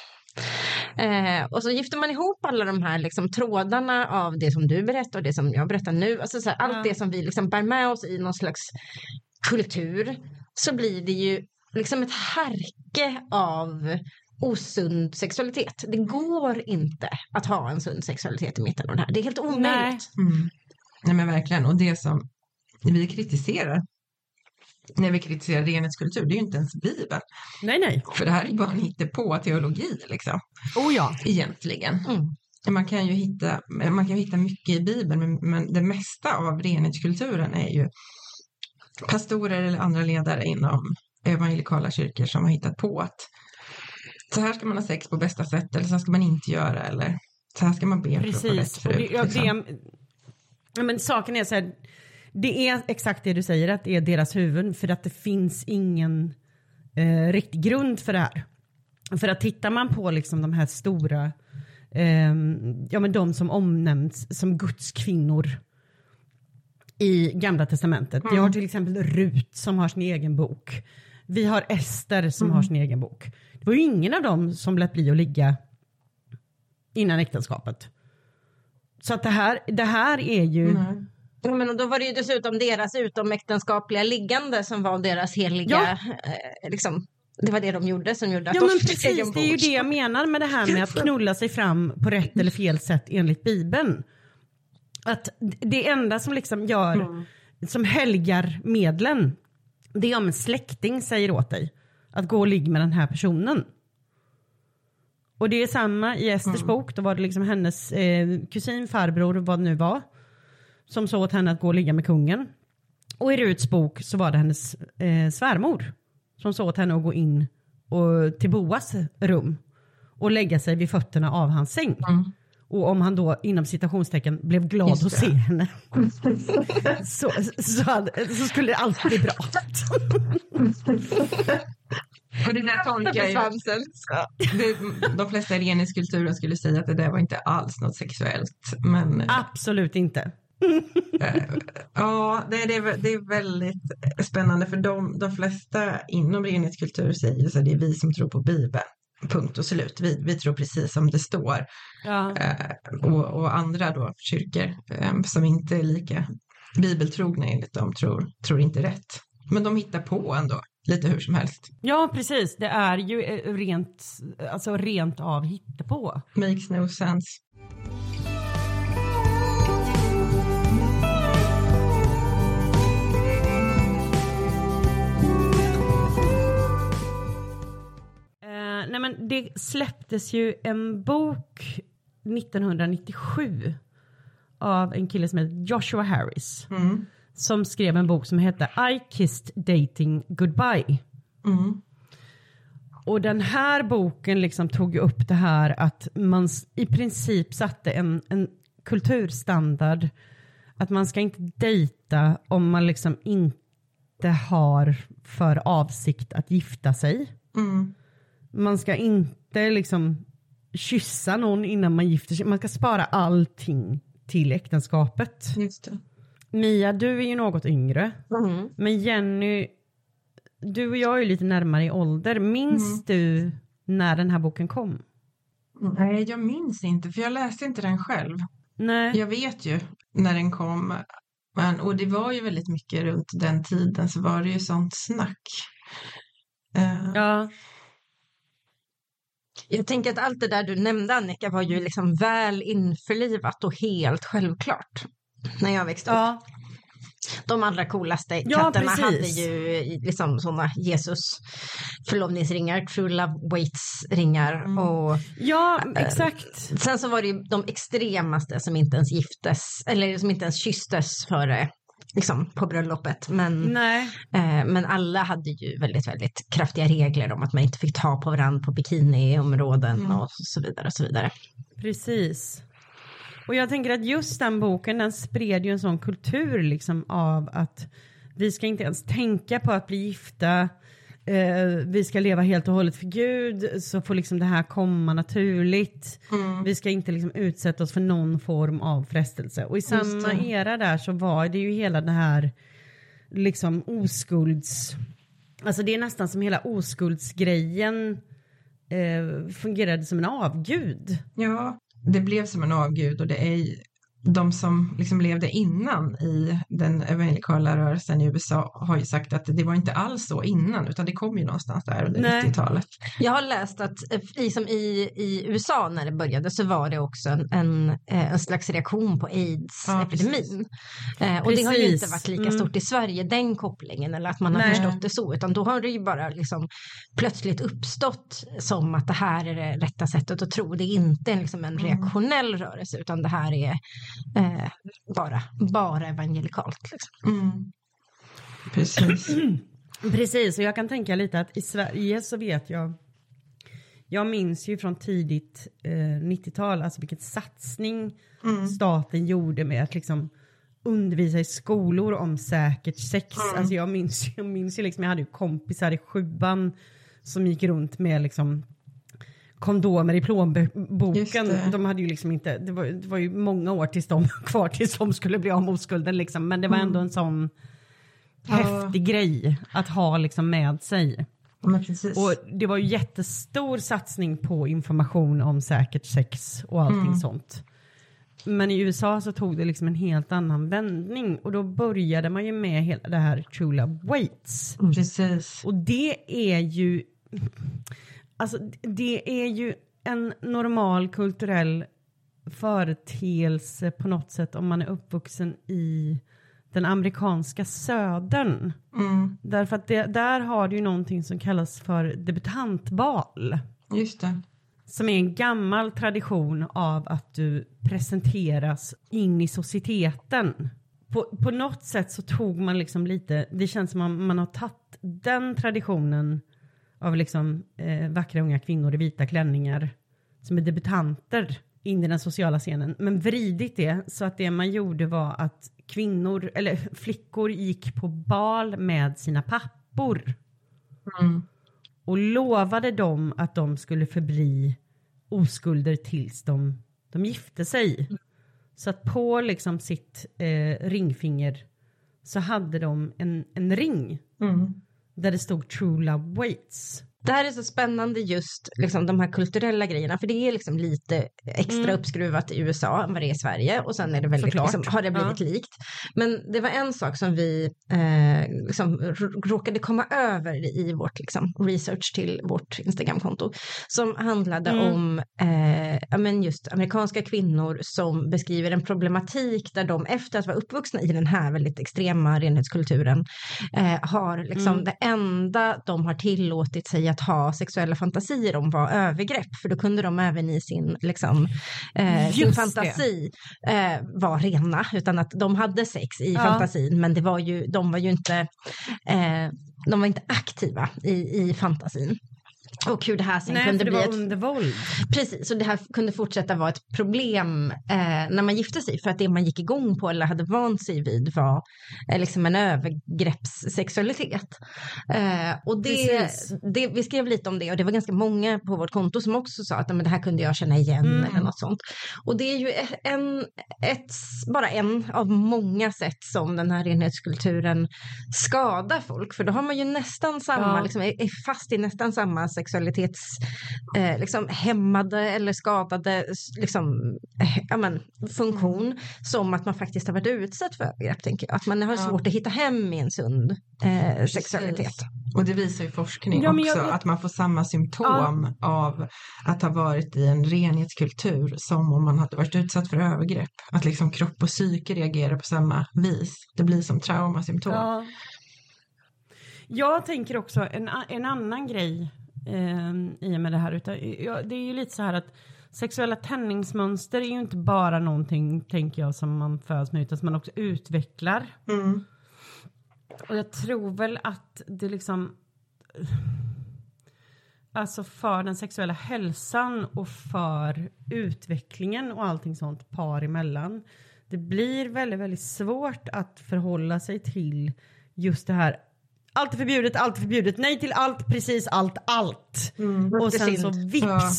Eh, och så gifter man ihop alla de här liksom, trådarna av det som du berättar och det som jag berättar nu. Alltså, så här, Ja. Allt det som vi liksom bär med oss i någon slags kultur. Så blir det ju liksom ett härke av osund sexualitet. Det går inte att ha en sund sexualitet i mitten av det här. Det är helt omöjligt. Nej. Mm. Nej men verkligen, och det som vi kritiserar när vi kritiserar renhetskultur, det är ju inte ens Bibeln. Nej, nej. För det här är bara en på teologi liksom, Oh ja. egentligen. Mm. Man kan ju hitta, man kan hitta mycket i Bibeln, men, men det mesta av renhetskulturen är ju pastorer eller andra ledare inom evangelikala kyrkor som har hittat på att så här ska man ha sex på bästa sätt eller så här ska man inte göra eller så här ska man be för att få rätt Precis. Fru. liksom. ja, men saken är så här, det är exakt det du säger att det är deras huvuden för att det finns ingen eh, riktig grund för det här. För att tittar man på liksom de här stora, ehm, ja men de som omnämns som Guds kvinnor i Gamla Testamentet. Vi har till exempel Rut som har sin egen bok. Vi har Ester som har sin egen bok. Det var ju ingen av dem som lät bli att ligga innan äktenskapet. Så att det här, det här är ju... Nej. Ja, men då var det ju dessutom deras utomäktenskapliga liggande som var deras heliga, eh, liksom, det var det de gjorde som gjorde att Ja de men precis, det är ju det jag menar med det här med att knulla sig fram på rätt eller fel sätt enligt Bibeln. Att det enda som liksom gör, som helgar medlen, det är om en släkting säger åt dig att gå och ligga med den här personen. Och det är samma i Esters bok, då var det liksom hennes eh, kusin, farbror, vad det nu var, som sa åt henne att gå och ligga med kungen. Och i Ruts bok så var det hennes eh, svärmor som sa åt henne att gå in och, till Boas rum och lägga sig vid fötterna av hans säng. Och om han då inom citationstecken blev glad att se henne <laughs> så, så, hade, så skulle det alltid bli bra. <laughs> Och det där tolkar det, De flesta i renhetskulturen skulle säga att det där var inte alls något sexuellt. Men Absolut inte. Eh, ja, det, det, är, det är väldigt spännande för de, de flesta inom renhetskultur säger så att det är vi som tror på Bibeln. Punkt och slut. Vi, vi tror precis som det står. Ja. Eh, och, och andra då, kyrkor eh, som inte är lika bibeltrogna enligt dem tror, tror inte rätt. Men de hittar på ändå, lite hur som helst. ja, precis. Det är ju rent, alltså rent av hittepå. Makes no sense. Nej men det släpptes ju en bok 1997 av en kille som heter Joshua Harris. Mm. Som skrev en bok som hette I kissed dating goodbye. Mm. Och den här boken liksom tog ju upp det här att man i princip satte en, en kulturstandard att man ska inte dejta om man liksom inte har för avsikt att gifta sig. Mm. Man ska inte liksom kyssa någon innan man gifter sig. Man ska spara allting till äktenskapet. Just det. Mia, du är ju något yngre. Mm. Men Jenny, du och jag är ju lite närmare i ålder. Minns du när den här boken kom? Nej, jag minns inte, för jag läste inte den själv. Nej. Jag vet ju när den kom, men, och det var ju väldigt mycket runt den tiden så var det ju sånt snack. Eh, Ja. Jag tänker att allt det där du nämnde Annika var ju liksom väl införlivat och helt självklart när jag växte upp. ja. De allra coolaste Ja, katterna precis. hade ju liksom sådana Jesus förlovningsringar, True Love Waits ringar Mm. och Ja, exakt. sen så var det ju de extremaste som inte ens giftes eller som inte ens kysstes före liksom på bröllopet. Men, eh, men alla hade ju väldigt, väldigt kraftiga regler om att man inte fick ta på varandra på bikiniområden Mm. och så vidare och så vidare. Precis. Och jag tänker att just den boken den spred ju en sån kultur liksom av att vi ska inte ens tänka på att bli gifta. Eh, vi ska leva helt och hållet för Gud så får liksom det här komma naturligt. Mm. Vi ska inte liksom utsätta oss för någon form av frestelse. Och i samma era där så var det ju hela det här liksom oskulds... Alltså det är nästan som hela oskuldsgrejen eh, fungerade som en avgud. Ja, det blev som en avgud och det är de som liksom levde innan i den evangelikala rörelsen i USA har ju sagt att det var inte alls så innan utan det kom ju någonstans där under 90-talet. Jag har läst att liksom i, i USA när det började så var det också en, en, eh, en slags reaktion på aids-epidemin. Ja, eh, och precis. det har ju inte varit lika mm. stort i Sverige den kopplingen eller att man har Nej. förstått det så utan då har det ju bara liksom plötsligt uppstått som att det här är det rätta sättet att tro. Det är inte liksom en mm. reaktionell rörelse utan det här är eh, bara, bara evangelikalt. Liksom. Mm. Precis. <clears throat> Precis, och jag kan tänka lite att i Sverige så vet jag jag minns ju från tidigt eh, 90-tal, alltså vilken satsning mm. staten gjorde med att liksom undervisa i skolor om säkert sex. Mm. Alltså jag minns, jag minns ju liksom, jag hade ju kompisar i sjuan som gick runt med liksom kondomer i plånboken. De hade ju liksom inte, det var, det var ju många år tills de, <laughs> kvar tills de skulle bli av med oskulden liksom. Men det var ändå en sån ja. häftig grej att ha liksom med sig. och det var ju jättestor satsning på information om säkert sex och allting mm. sånt. Men i USA så tog det liksom en helt annan vändning och då började man ju med hela det här True Love Waits. Precis. Och det är ju Alltså det är ju en normal kulturell företeelse på något sätt om man är uppvuxen i den amerikanska södern. Mm. Därför att det, där har du ju någonting som kallas för debutantbal. Just det. Som är en gammal tradition av att du presenteras in i societeten. På, på något sätt så tog man liksom lite, det känns som man, man har tagit den traditionen av liksom, eh, vackra unga kvinnor i vita klänningar som är debutanter in i den sociala scenen. Men vridit det så att det man gjorde var att kvinnor, eller flickor gick på bal med sina pappor. Mm. Och lovade dem att de skulle förbli oskulder tills de, de gifte sig. Så att på liksom sitt eh, ringfinger så hade de en, en ring. Mm där det stod True Love Waits. Det här är så spännande just liksom, de här kulturella grejerna för det är liksom lite extra mm. uppskruvat i USA än vad det är i Sverige och sen är det väldigt, liksom, har det blivit ja. likt. Men det var en sak som vi eh, liksom, råkade komma över i vårt liksom, research till vårt Instagramkonto som handlade mm. om eh, men just amerikanska kvinnor som beskriver en problematik där de efter att vara uppvuxna i den här väldigt extrema renhetskulturen eh, har liksom mm. det enda de har tillåtit sig att ha sexuella fantasier om var övergrepp, för då kunde de även i sin, liksom, eh, sin fantasi eh, vara rena, utan att de hade sex i ja. fantasin, men det var ju, de var ju inte, eh, de var inte aktiva i, i fantasin. Och hur det här sen Nej, kunde för det bli var ett... under våld. Precis, och det här kunde fortsätta vara ett problem eh, när man gifte sig för att det man gick igång på eller hade vant sig vid var eh, liksom en övergreppssexualitet. Eh, och det, det, vi skrev lite om det och det var ganska många på vårt konto som också sa att men det här kunde jag känna igen mm. eller något sånt. Och det är ju en, ett, bara en av många sätt som den här renhetskulturen skadar folk för då har man ju nästan samma, ja. liksom, är fast i nästan samma sexualitets eh, liksom, hämmade eller skadade liksom, eh, ja, men, funktion mm. som att man faktiskt har varit utsatt för övergrepp. Tänker jag. Att man har svårt att hitta hem i en sund eh, sexualitet. Och det visar ju forskning ja, också, jag... att man får samma symptom ja. av att ha varit i en renhetskultur som om man hade varit utsatt för övergrepp. Att liksom kropp och psyke reagerar på samma vis. Det blir som traumasymptom. Ja. Jag tänker också en, en annan grej eh, i och med det här. Utan, ja, det är ju lite så här att sexuella tändningsmönster är ju inte bara någonting, tänker jag, som man föds med, utan som man också utvecklar. Mm. Och jag tror väl att det liksom... Alltså för den sexuella hälsan och för utvecklingen och allting sånt par emellan. Det blir väldigt, väldigt svårt att förhålla sig till just det här allt är förbjudet, allt är förbjudet, nej till allt, precis allt, allt. Mm, och sen så vips ja.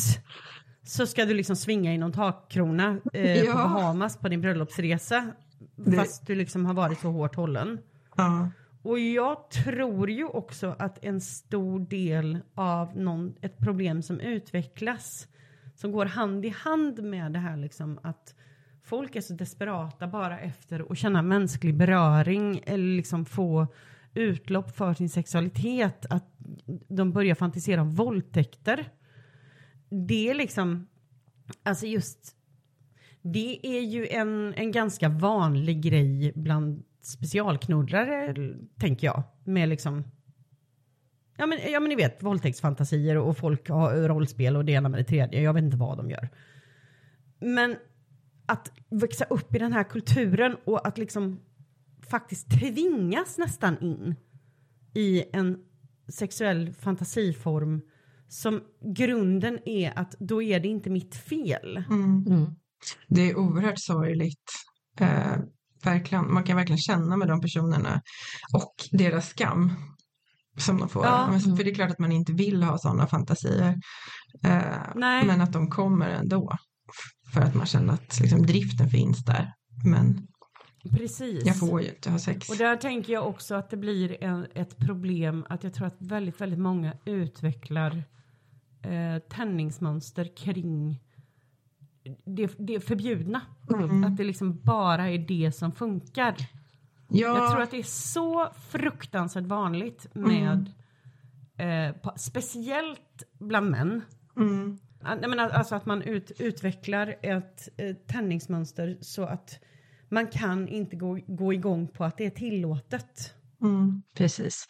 så ska du liksom svinga i någon takkrona eh, ja. på Bahamas på din bröllopsresa. Det... Fast du liksom har varit så hårt hållen. Ja. Och jag tror ju också att en stor del av någon, ett problem som utvecklas som går hand i hand med det här liksom att folk är så desperata bara efter att känna mänsklig beröring eller liksom få utlopp för sin sexualitet att de börjar fantisera om våldtäkter. Det är liksom, alltså just det är ju en, en ganska vanlig grej bland specialknullare, tänker jag. Med liksom, ja men, ja men ni vet, våldtäktsfantasier och folk har rollspel och det ena med det tredje. Jag vet inte vad de gör. Men att växa upp i den här kulturen och att liksom faktiskt tvingas nästan in i en sexuell fantasiform som grunden är att då är det inte mitt fel. Mm. Mm. Det är oerhört sorgligt. Eh, verkligen. Man kan verkligen känna med de personerna och deras skam som de får. Ja. Men- För det är klart att man inte vill ha sådana fantasier. Eh, Nej. men att de kommer ändå. För att man känner att liksom, driften finns där. Men Precis. jag får ju inte ha sex. Och där tänker jag också att det blir en, ett problem att jag tror att väldigt, väldigt många utvecklar eh, tändningsmönster kring det, det förbjudna. Mm. Att det liksom bara är det som funkar. Ja, Jag tror att det är så fruktansvärt vanligt med eh, på, speciellt bland män. mm. Menar, alltså att man ut, utvecklar ett eh, tändningsmönster så att man kan inte gå, gå igång på att det är tillåtet. Mm. Precis.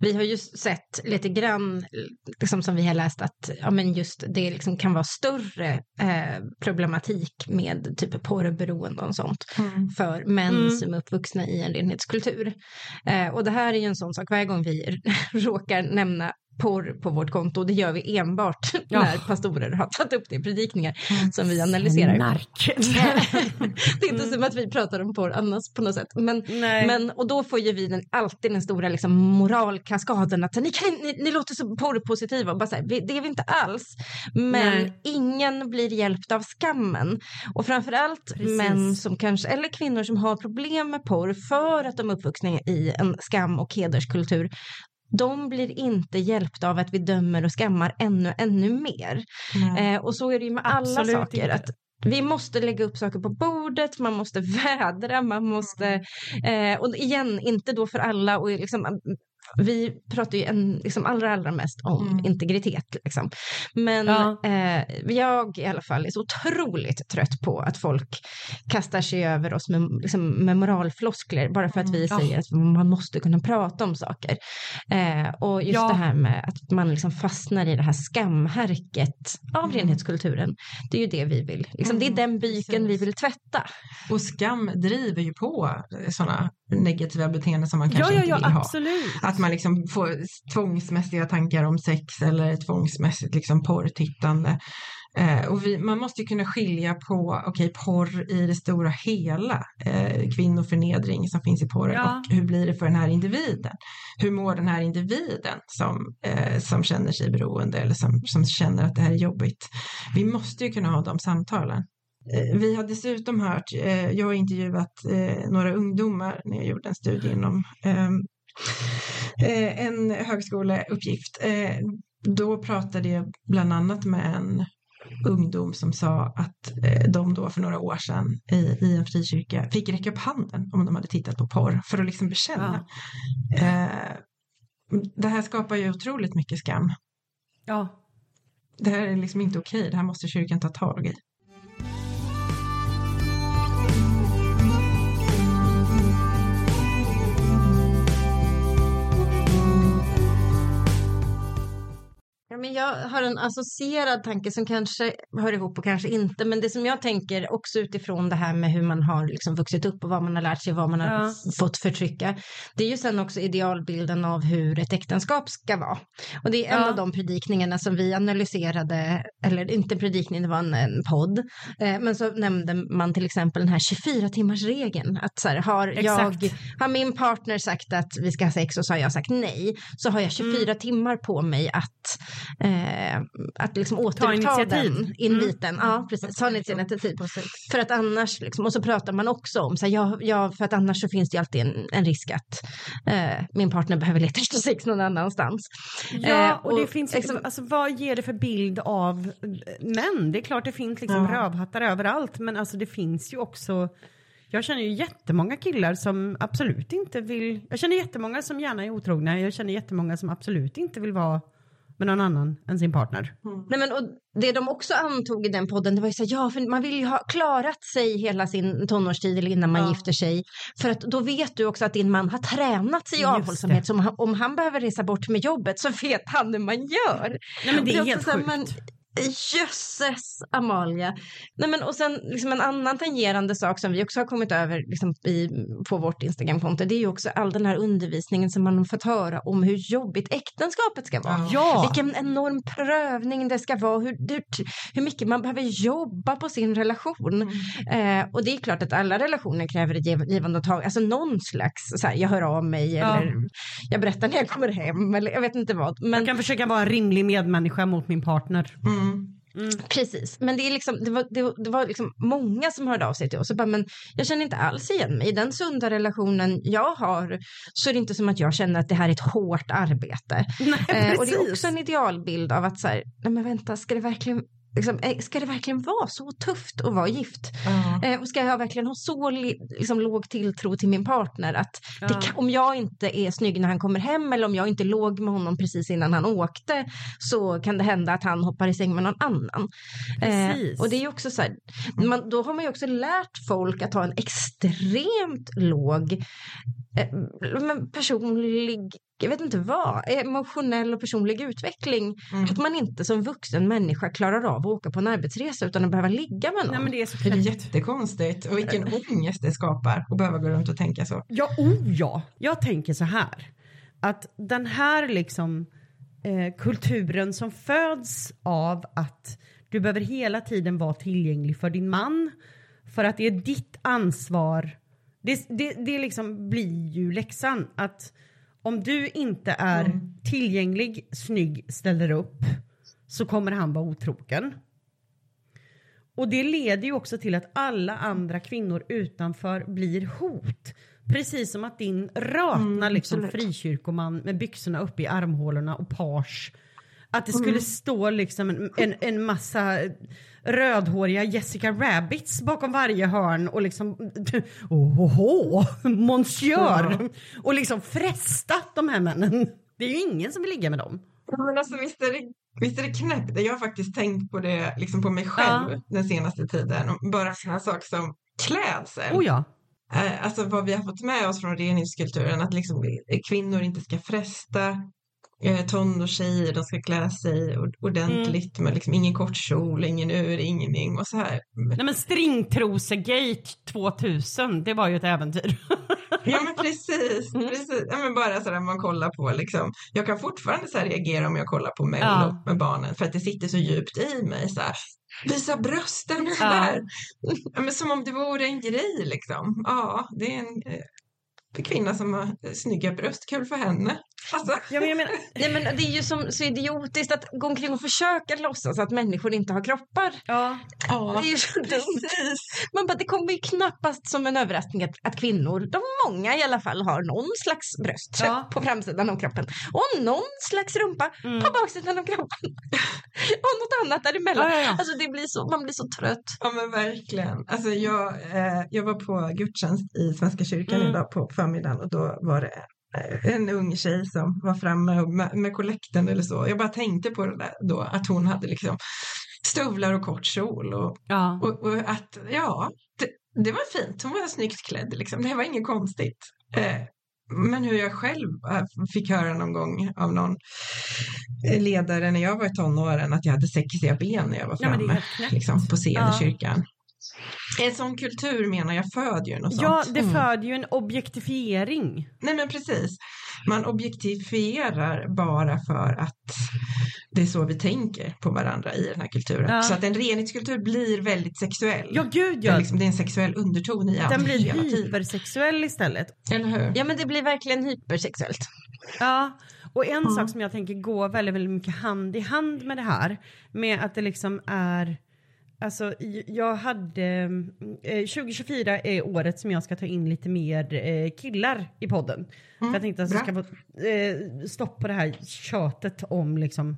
Vi har ju sett lite grann, liksom som vi har läst, att ja, men just det liksom kan vara större eh, problematik med typ porrberoende och sånt Mm. för män Mm. som är uppvuxna i en renhetskultur. Eh, och det här är ju en sån sak, varje gång vi <laughs> råkar nämna porr på vårt konto, det gör vi enbart <laughs> Ja. när pastorer har tagit upp det i predikningar Mm. som vi analyserar. Nark. <laughs> det är inte som att vi pratar om porr annars på något sätt. Men Nej. men, och då får ju vi den, alltid den stora liksom, moralkaskaden att ni, kan, ni, ni låter så porrpositiva. Och bara så här, vi, det är vi inte alls. Men Nej. ingen blir hjälpt av skammen. Och framförallt Precis. män som kanske, eller kvinnor som har problem med porr för att de är uppvuxna i en skam och hederskultur. De blir inte hjälpta av att vi dömer och skammar ännu, ännu mer. Eh, och så är det ju med alla Absolut saker. inte. Att vi måste lägga upp saker på bordet, man måste <laughs> vädra, man måste... Eh, och igen, inte då för alla. Och liksom, vi pratar ju en, liksom allra, allra mest om Mm. integritet. Liksom. Men Ja. eh, jag i alla fall är så otroligt trött på att folk kastar sig över oss med, liksom, med moralfloskler bara för att vi Mm. Ja. säger att man måste kunna prata om saker. Eh, och just Ja. det här med att man liksom fastnar i det här skamhärket av Mm. renhetskulturen. Det är ju det vi vill. Liksom, det är Mm, den byken vi vill tvätta. Och skam driver ju på sådana negativa beteenden som man Ja, kanske ja, inte ja, vill ha. absolut. Att man liksom får tvångsmässiga tankar om sex eller tvångsmässigt liksom porrtittande. Eh, och vi, man måste ju kunna skilja på okej, porr i det stora hela, eh, kvinnoförnedring som finns i porren Ja. och hur blir det för den här individen? Hur mår den här individen som, eh, som känner sig beroende eller som, som känner att det här är jobbigt? Vi måste ju kunna ha de samtalen. Eh, Vi har dessutom hört, eh, jag har intervjuat eh, några ungdomar när jag gjorde en studie inom ehm, eh, en högskoleuppgift. Eh, då pratade jag bland annat med en ungdom som sa att eh, de då för några år sedan i, i en frikyrka fick räcka upp handen om de hade tittat på porr för att liksom bekänna. Eh, det här skapar ju otroligt mycket skam. Ja. Det här är liksom inte okej, det här måste kyrkan ta tag i. men jag har en associerad tanke som kanske hör ihop och kanske inte. Men det som jag tänker också utifrån det här med hur man har liksom vuxit upp och vad man har lärt sig, vad man har Ja. fått förtrycka. Det är ju sen också idealbilden av hur ett äktenskap ska vara. Och det är en Ja. av de predikningarna som vi analyserade, eller inte predikning, det var en, en podd. Eh, men så nämnde man till exempel den här 24 timmars regeln. Att så här, har Exakt. jag har min partner sagt att vi ska ha sex och så har jag sagt nej, så har jag 24 timmar på mig att eh, att liksom återuppta den inviten. Ja, precis. Ta initiativ. För att annars, liksom, och så pratar man också om, så här, ja, ja, för att annars så finns det ju alltid en, en risk att eh, min partner behöver leta efter sex någon annanstans. Ja, Eh, och det och finns liksom- liksom, alltså vad ger det för bild av eh, män? Det är klart det finns liksom Ja. rövhattar överallt, men alltså det finns ju också jag känner ju jättemånga killar som absolut inte vill, jag känner jättemånga som gärna är otrogna, jag känner jättemånga som absolut inte vill vara med någon annan än sin partner. Nej, men, och det de också antog i den podden det var ju så här, ja för man vill ju ha klarat sig hela sin tonårstid eller innan man Ja. gifter sig. För att då vet du också att din man har tränat sig i avhållsamhet. det. Så om han, om han behöver resa bort med jobbet så vet han hur man gör. Nej men det är också helt så här, sjukt. Jösses Amalia. Nej, men, och sen liksom en annan tangerande sak som vi också har kommit över liksom, i, på vårt Instagramkonto det är ju också all den här undervisningen som man har fått höra om hur jobbigt äktenskapet ska vara. Ja, Vilken enorm prövning det ska vara, hur, hur, hur mycket man behöver jobba på sin relation. Eh, och det är klart att alla relationer kräver ett giv- givande och tag, alltså någon slags, så här, jag hör av mig Ja. eller jag berättar när jag kommer hem eller jag vet inte vad. Men jag kan försöka vara en rimlig medmänniska mot min partner. Mm. Precis, men det, är liksom, det var, det, det var liksom många som hörde av sig till oss och bara, men jag känner inte alls igen mig. I den sunda relationen jag har så är det inte som att jag känner att det här är ett hårt arbete. Nej, Eh, och det är också en idealbild av att så här, nej men vänta, ska det verkligen Liksom, eh, ska det verkligen vara så tufft att vara gift? Eh, och ska jag verkligen ha så li, liksom, låg tilltro till min partner att Ja. kan- om jag inte är snygg när han kommer hem eller om jag inte låg med honom precis innan han åkte så kan det hända att han hoppar i säng med någon annan. Eh, och det är också så här, man, då har man ju också lärt folk att ha en extremt låg eh, personlig, jag vet inte vad, emotionell och personlig utveckling. Mm. Att man inte som vuxen människa klarar av att åka på en arbetsresa utan att behöva ligga med någon. Nej men det är så Det är jättekonstigt och vilken ångest det skapar att behöva gå runt och tänka så. Ja, oh ja. Jag tänker så här. Att den här liksom eh, kulturen som föds av att du behöver hela tiden vara tillgänglig för din man. För att det är ditt ansvar. Det, det, det liksom blir ju läxan. Att om du inte är tillgänglig, snygg, ställer upp så kommer han vara otrogen. Och det leder ju också till att alla andra kvinnor utanför blir hot. Precis som att din rötna liksom, absolut. frikyrkoman med byxorna uppe i armhålorna och page. Att det skulle stå liksom en, en, en massa rödhåriga Jessica Rabbits bakom varje hörn och liksom <laughs> ohoho, monsieur och liksom fresta de här männen. Det är ju ingen som vill ligga med dem. Men alltså visst är det, visst är det knäppt? Jag har faktiskt tänkt på det liksom på mig själv Ja. den senaste tiden. Bara sådana saker som klädsel. Oh ja. Eh, Alltså vad vi har fått med oss från reningskulturen, att liksom eh, kvinnor inte ska fresta eh, tonårstjejer, de ska klä sig ord- ordentligt med liksom ingen kort kjol, ingen ur, ingenting och så här. Nej men stringtrosegate 2000, det var ju ett äventyr. Ja men precis, precis. Ja, men bara sådär man kollar på liksom. Jag kan fortfarande så här reagera om jag kollar på Mello Ja. med barnen för att det sitter så djupt i mig så här. Visa brösten sådär. Ja. men som om det vore en grej liksom. Ja, det är en eh, kvinna som har snygga bröst, kul för henne. Alltså, Ja, men jag menar, Nej, men det är ju som, så idiotiskt att gå omkring och försöka låtsas att människor inte har kroppar. ja. ja, Det är ju så dumt. Man bara, det kommer ju knappast som en överraskning att, att kvinnor, de många i alla fall, har någon slags bröst Ja. på framsidan av kroppen och någon slags rumpa Mm. på baksidan av kroppen <laughs> och något annat däremellan. Ja, ja, ja. Alltså det blir så, man blir så trött. Ja men verkligen. Alltså jag, eh, jag var på gudstjänst i Svenska kyrkan Mm. idag på förmiddagen och då var det en ung tjej som var framme med, med kollekten eller så. Jag bara tänkte på det där då, att hon hade liksom stövlar och kort kjol och, ja. och, och att ja, det, det var fint. Hon var snyggt klädd liksom. Det var inget konstigt. Eh, men hur jag själv eh, fick höra någon gång av någon eh, ledare när jag var i tonåren att jag hade sexiga ben när jag var Ja, framme knäppt. liksom, på scen Ja. En sån kultur menar jag föder ju något ja, sånt. det Mm. föder ju en objektifiering. Nej men precis. Man objektifierar bara för att det är så vi tänker på varandra i den här kulturen. Ja. Så att en renhetskultur blir väldigt sexuell. Ja, gud det, är ja. liksom, det är en sexuell underton i allt Den blir hela tiden. hypersexuell istället. Eller hur? Ja men det blir verkligen hypersexuellt. Ja, Och en Mm. sak som jag tänker går väldigt, väldigt mycket hand i hand med det här, med att det liksom är Alltså jag hade, eh, 2024 är året som jag ska ta in lite mer eh, killar i podden. För jag tänkte att det ska eh, stopp på det här tjötet om liksom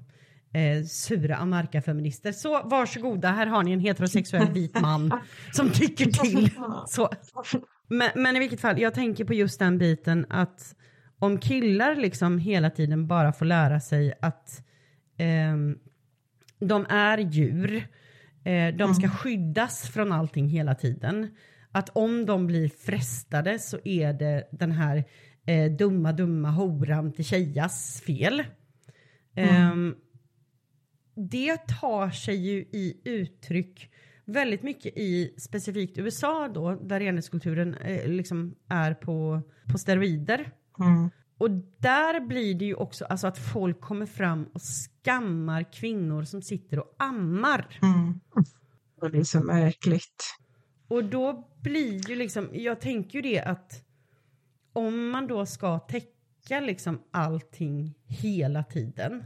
eh, sura anarkafeminister. Så varsågoda, här har ni en heterosexuell <laughs> vit man som tycker till. Så. Men, men i vilket fall, jag tänker på just den biten att om killar liksom hela tiden bara får lära sig att ehm, de är djur, eh, de ska skyddas från allting hela tiden. Att om de blir frestade så är det den här eh, dumma, dumma horan till tjejas fel. Ehm, det tar sig ju i uttryck väldigt mycket i specifikt USA då, där renhetskulturen eh, liksom är på, på steroider. Mm. Och där blir det ju också alltså att folk kommer fram och skammar kvinnor som sitter och ammar. Mm. Och det är så märkligt. Och då blir ju liksom, jag tänker ju det att om man då ska täcka liksom allting hela tiden,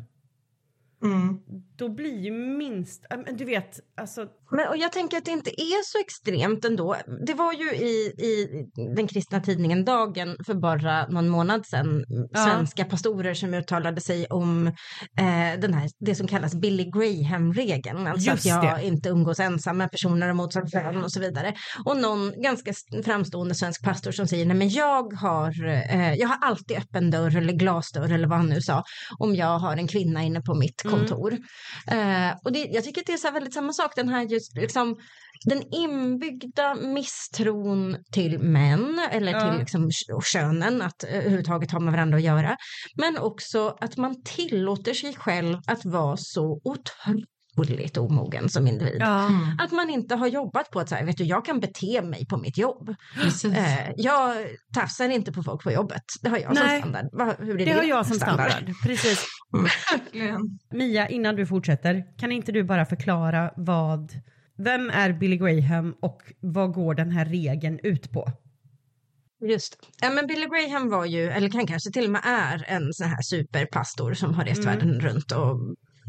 Mm. då blir ju minst, men du vet, alltså Men, och jag tänker att det inte är så extremt ändå. Det var ju i, i den kristna tidningen Dagen för bara någon månad sedan Ja. svenska pastorer som uttalade sig om eh, den här, det som kallas Billy Graham-regeln. Alltså Just att jag det. inte umgås ensam med personer av motsatt kön och så vidare. Och någon ganska framstående svensk pastor som säger nej men jag har, eh, jag har alltid öppen dörr eller glasdörr eller vad han nu sa om jag har en kvinna inne på mitt Mm. kontor. Eh, och det, jag tycker att det är så väldigt samma sak, den här just liksom den inbyggda misstron till män eller Ja. till liksom könen att eh, överhuvudtaget ha med varandra att göra. Men också att man tillåter sig själv att vara så otroligt omogen som individ. ja. Mm. Att man inte har jobbat på att säga, vet du, jag kan bete mig på mitt jobb. Precis. Eh, jag tafsar inte på folk på jobbet. Det har jag Nej. som standard. Va, hur är Det har jag som standard. Precis. Verkligen. Mia, innan du fortsätter, kan inte du bara förklara vad, vem är Billy Graham och vad går den här regeln ut på? Just det. ja, men Billy Graham var ju, eller kan kanske till och med är en sån här superpastor som har rest Mm. världen runt och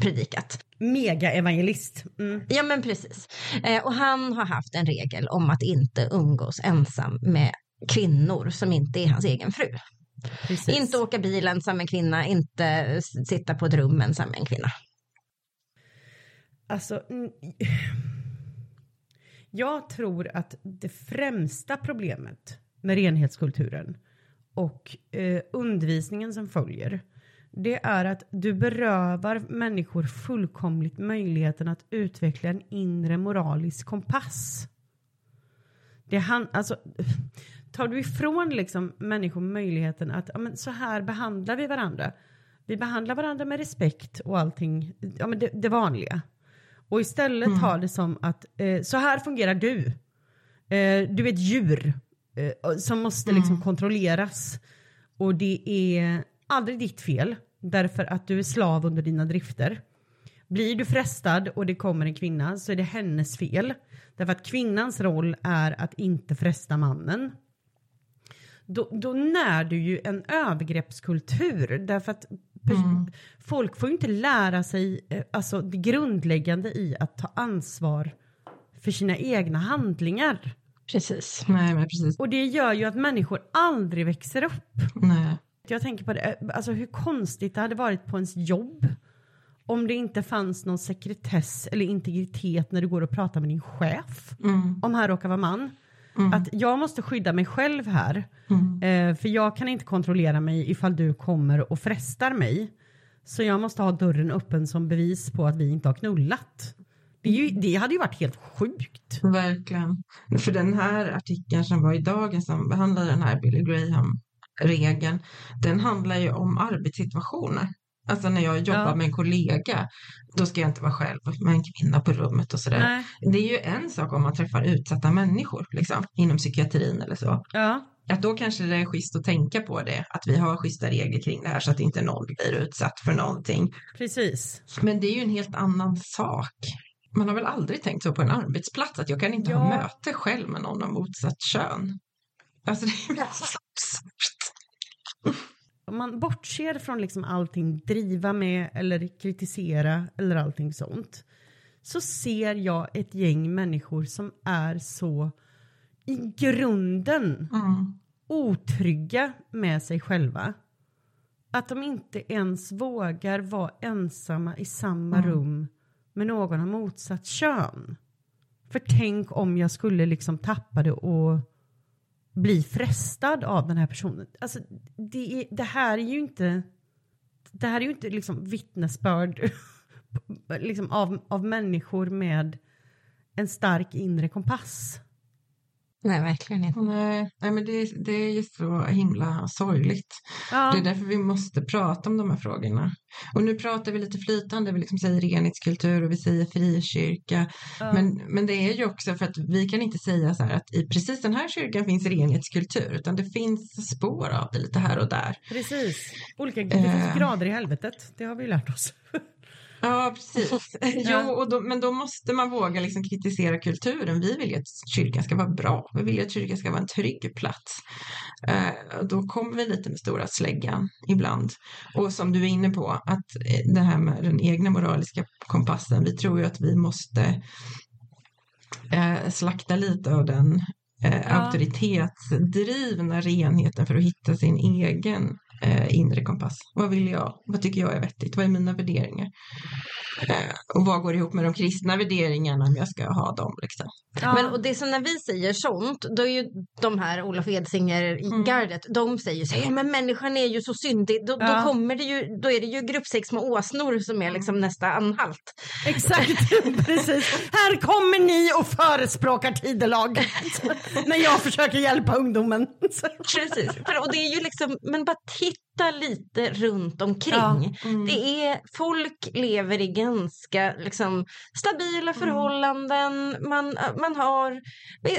predikat. Mega-evangelist. Mm. Ja men precis. Eh, och han har haft en regel om att inte umgås ensam med kvinnor som inte är hans egen fru. Precis. Inte åka bil ensam med en kvinna, inte sitta på ett rum ensam med en kvinna. Alltså, jag tror att det främsta problemet med renhetskulturen och eh, undervisningen som följer, det är att du berövar människor fullkomligt möjligheten att utveckla en inre moralisk kompass. Det han, alltså, tar du ifrån liksom människor möjligheten att ja, men så här behandlar vi varandra. Vi behandlar varandra med respekt och allting, ja, men det, det vanliga. Och istället tar det som att eh, så här fungerar du. Eh, du är ett djur eh, som måste liksom kontrolleras. Och det är aldrig ditt fel därför att du är slav under dina drifter. Blir du frestad och det kommer en kvinna så är det hennes fel. Därför att kvinnans roll är att inte fresta mannen. Då, då när du ju en övergreppskultur därför att pers- folk får ju inte lära sig eh, alltså det grundläggande i att ta ansvar för sina egna handlingar. Precis. Nej, precis. Och det gör ju att människor aldrig växer upp. Nej. Jag tänker på det, eh, alltså hur konstigt det hade varit på ens jobb om det inte fanns någon sekretess eller integritet när du går och pratar med din chef. Mm. Om han råkar vara man. Mm. Att jag måste skydda mig själv här. Mm. Eh, för jag kan inte kontrollera mig ifall du kommer och frestar mig. Så jag måste ha dörren öppen som bevis på att vi inte har knullat. Det, ju, det hade ju varit helt sjukt. Verkligen. För den här artikeln som var i dagen som behandlar den här Billy Graham-regeln, den handlar ju om arbetssituationer. Alltså när jag jobbar Ja. med en kollega, då ska jag inte vara själv med en kvinna på rummet och sådär. Nej. Det är ju en sak om man träffar utsatta människor liksom, inom psykiatrin eller så. Ja, Att då kanske det är schysst att tänka på det, att vi har schyssta regler kring det här så att inte någon blir utsatt för någonting. precis. Men det är ju en helt annan sak. Man har väl aldrig tänkt så på en arbetsplats, att jag kan inte ha Ja. möte själv med någon av motsatt kön. Alltså det är ju så absurt. Om man bortser från liksom allting driva med eller kritisera eller allting sånt, så ser jag ett gäng människor som är så i grunden Mm. otrygga med sig själva. Att de inte ens vågar vara ensamma i samma Mm. rum med någon av motsatt kön. För tänk om jag skulle liksom tappa det och bli frestad av den här personen. Alltså, det, är, det här är ju inte det här är ju inte liksom vittnesbörd <laughs> liksom av, av människor med en stark inre kompass. Nej, verkligen inte. Nej, nej, men det, det är ju så himla sorgligt. Ja. Det är därför vi måste prata om de här frågorna. Och nu pratar vi lite flytande, vi liksom säger renhetskultur och vi säger frikyrka. Ja. Men, men det är ju också för att vi kan inte säga så här att i precis den här kyrkan finns renhetskultur, utan det finns spår av det lite här och där. Precis. Olika, det finns grader i helvetet, det har vi lärt oss. Ja, precis. <laughs> jo, och då, men då måste man våga liksom kritisera kulturen. Vi vill ju att kyrkan ska vara bra. Vi vill ju att kyrkan ska vara en trygg plats. Eh, då kommer vi lite med stora släggan ibland. Och som du är inne på, att eh, det här med den egna moraliska kompassen. Vi tror ju att vi måste eh, slakta lite av den eh, Ja. auktoritetsdrivna renheten för att hitta sin egen eh, inre kompass. Vad vill jag? Vad tycker jag är vettigt? Vad är mina värderingar? Eh, och vad går ihop med de kristna värderingarna om jag ska ha dem? Liksom? Ja. Men och det så när vi säger sånt, då är ju de här Olof Edsinger-gardet, de säger så här, ja men människan är ju så syndig, då, Ja. då kommer det ju, då är det ju gruppsex med åsnor som är liksom nästa anhalt. Exakt, <laughs> precis. Här kommer ni och förespråkar tidelag. <laughs> När jag försöker hjälpa ungdomen. <laughs> Precis, För- och det är ju liksom, men bara titta lite runt omkring. Ja. Mm. Det är, folk lever i ganska liksom, stabila förhållanden. Man, man har,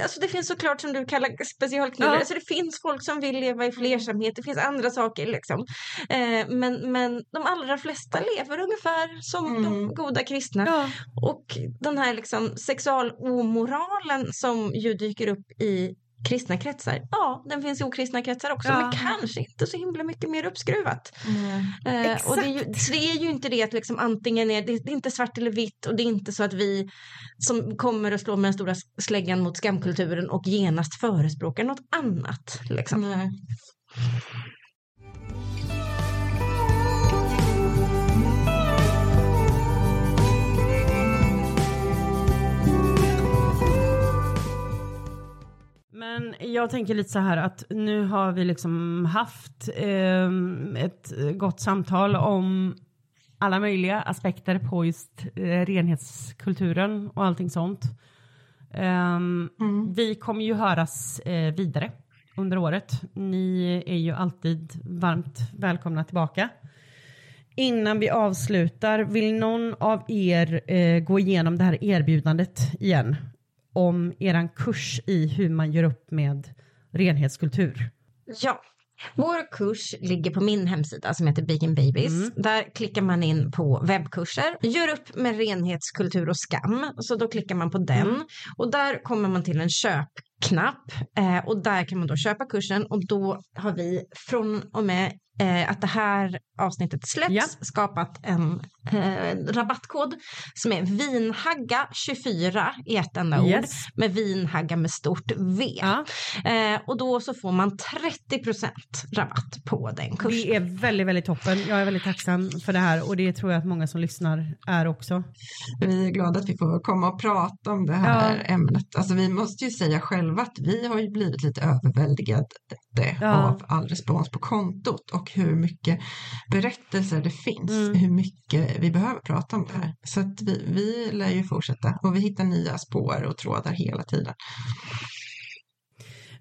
alltså det finns såklart som du kallar specialknivar. Ja. Alltså det finns folk som vill leva i flersamhet. Det finns andra saker. Liksom. Eh, men, men de allra flesta lever ungefär som Mm. de goda kristna. Ja. Och den här liksom sexualomoralen som ju dyker upp i kristna kretsar. Ja, den finns i okristna kretsar också, Ja. men kanske inte så himla mycket mer uppskruvat. Mm. Eh, och det är, ju, det är ju inte det att liksom antingen är det, det är inte svart eller vitt och det är inte så att vi som kommer och slår med den stora släggan mot skamkulturen och genast förespråkar något annat. Liksom. Nej. Men jag tänker lite så här att nu har vi liksom haft ehm, ett gott samtal om alla möjliga aspekter på just eh, renhetskulturen och allting sånt. Ehm, Mm. Vi kommer ju höras eh, vidare under året. Ni är ju alltid varmt välkomna tillbaka. Innan vi avslutar, vill någon av er eh, gå igenom det här erbjudandet igen? Om eran kurs i hur man gör upp med renhetskultur. Ja. Vår kurs ligger på min hemsida som heter Bacon Babies. Mm. Där klickar man in på webbkurser. Gör upp med renhetskultur och skam. Så då klickar man på den. Mm. Och där kommer man till en köpknapp. Eh, och där kan man då köpa kursen. Och då har vi från och med eh, att det här avsnittet släpps Ja. skapat en eh, rabattkod som är vinhagga24 i ett enda ord. Yes. Med vinhagga med stort V. Ja, Eh, och då så får man 30% rabatt på den kursen. det är väldigt, väldigt toppen. Jag är väldigt tacksam för det här och det tror jag att många som lyssnar är också. Vi är glada att vi får komma och prata om det här ämnet. Alltså vi måste ju säga själva att vi har ju blivit lite överväldigade Ja. av all respons på kontot och hur mycket berättelser det finns, Mm. hur mycket vi behöver prata om det här. Så att vi, vi lär ju fortsätta och vi hittar nya spår och trådar hela tiden.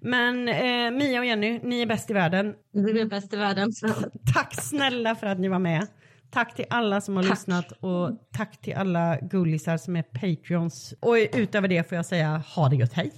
Men eh, Mia och Jenny, ni är bäst i världen. Du är bäst i världen. Så. <laughs> Tack snälla för att ni var med. Tack till alla som har Tack. lyssnat och tack till alla gullisar som är Patreons. Och utöver det får jag säga ha det gött, hej.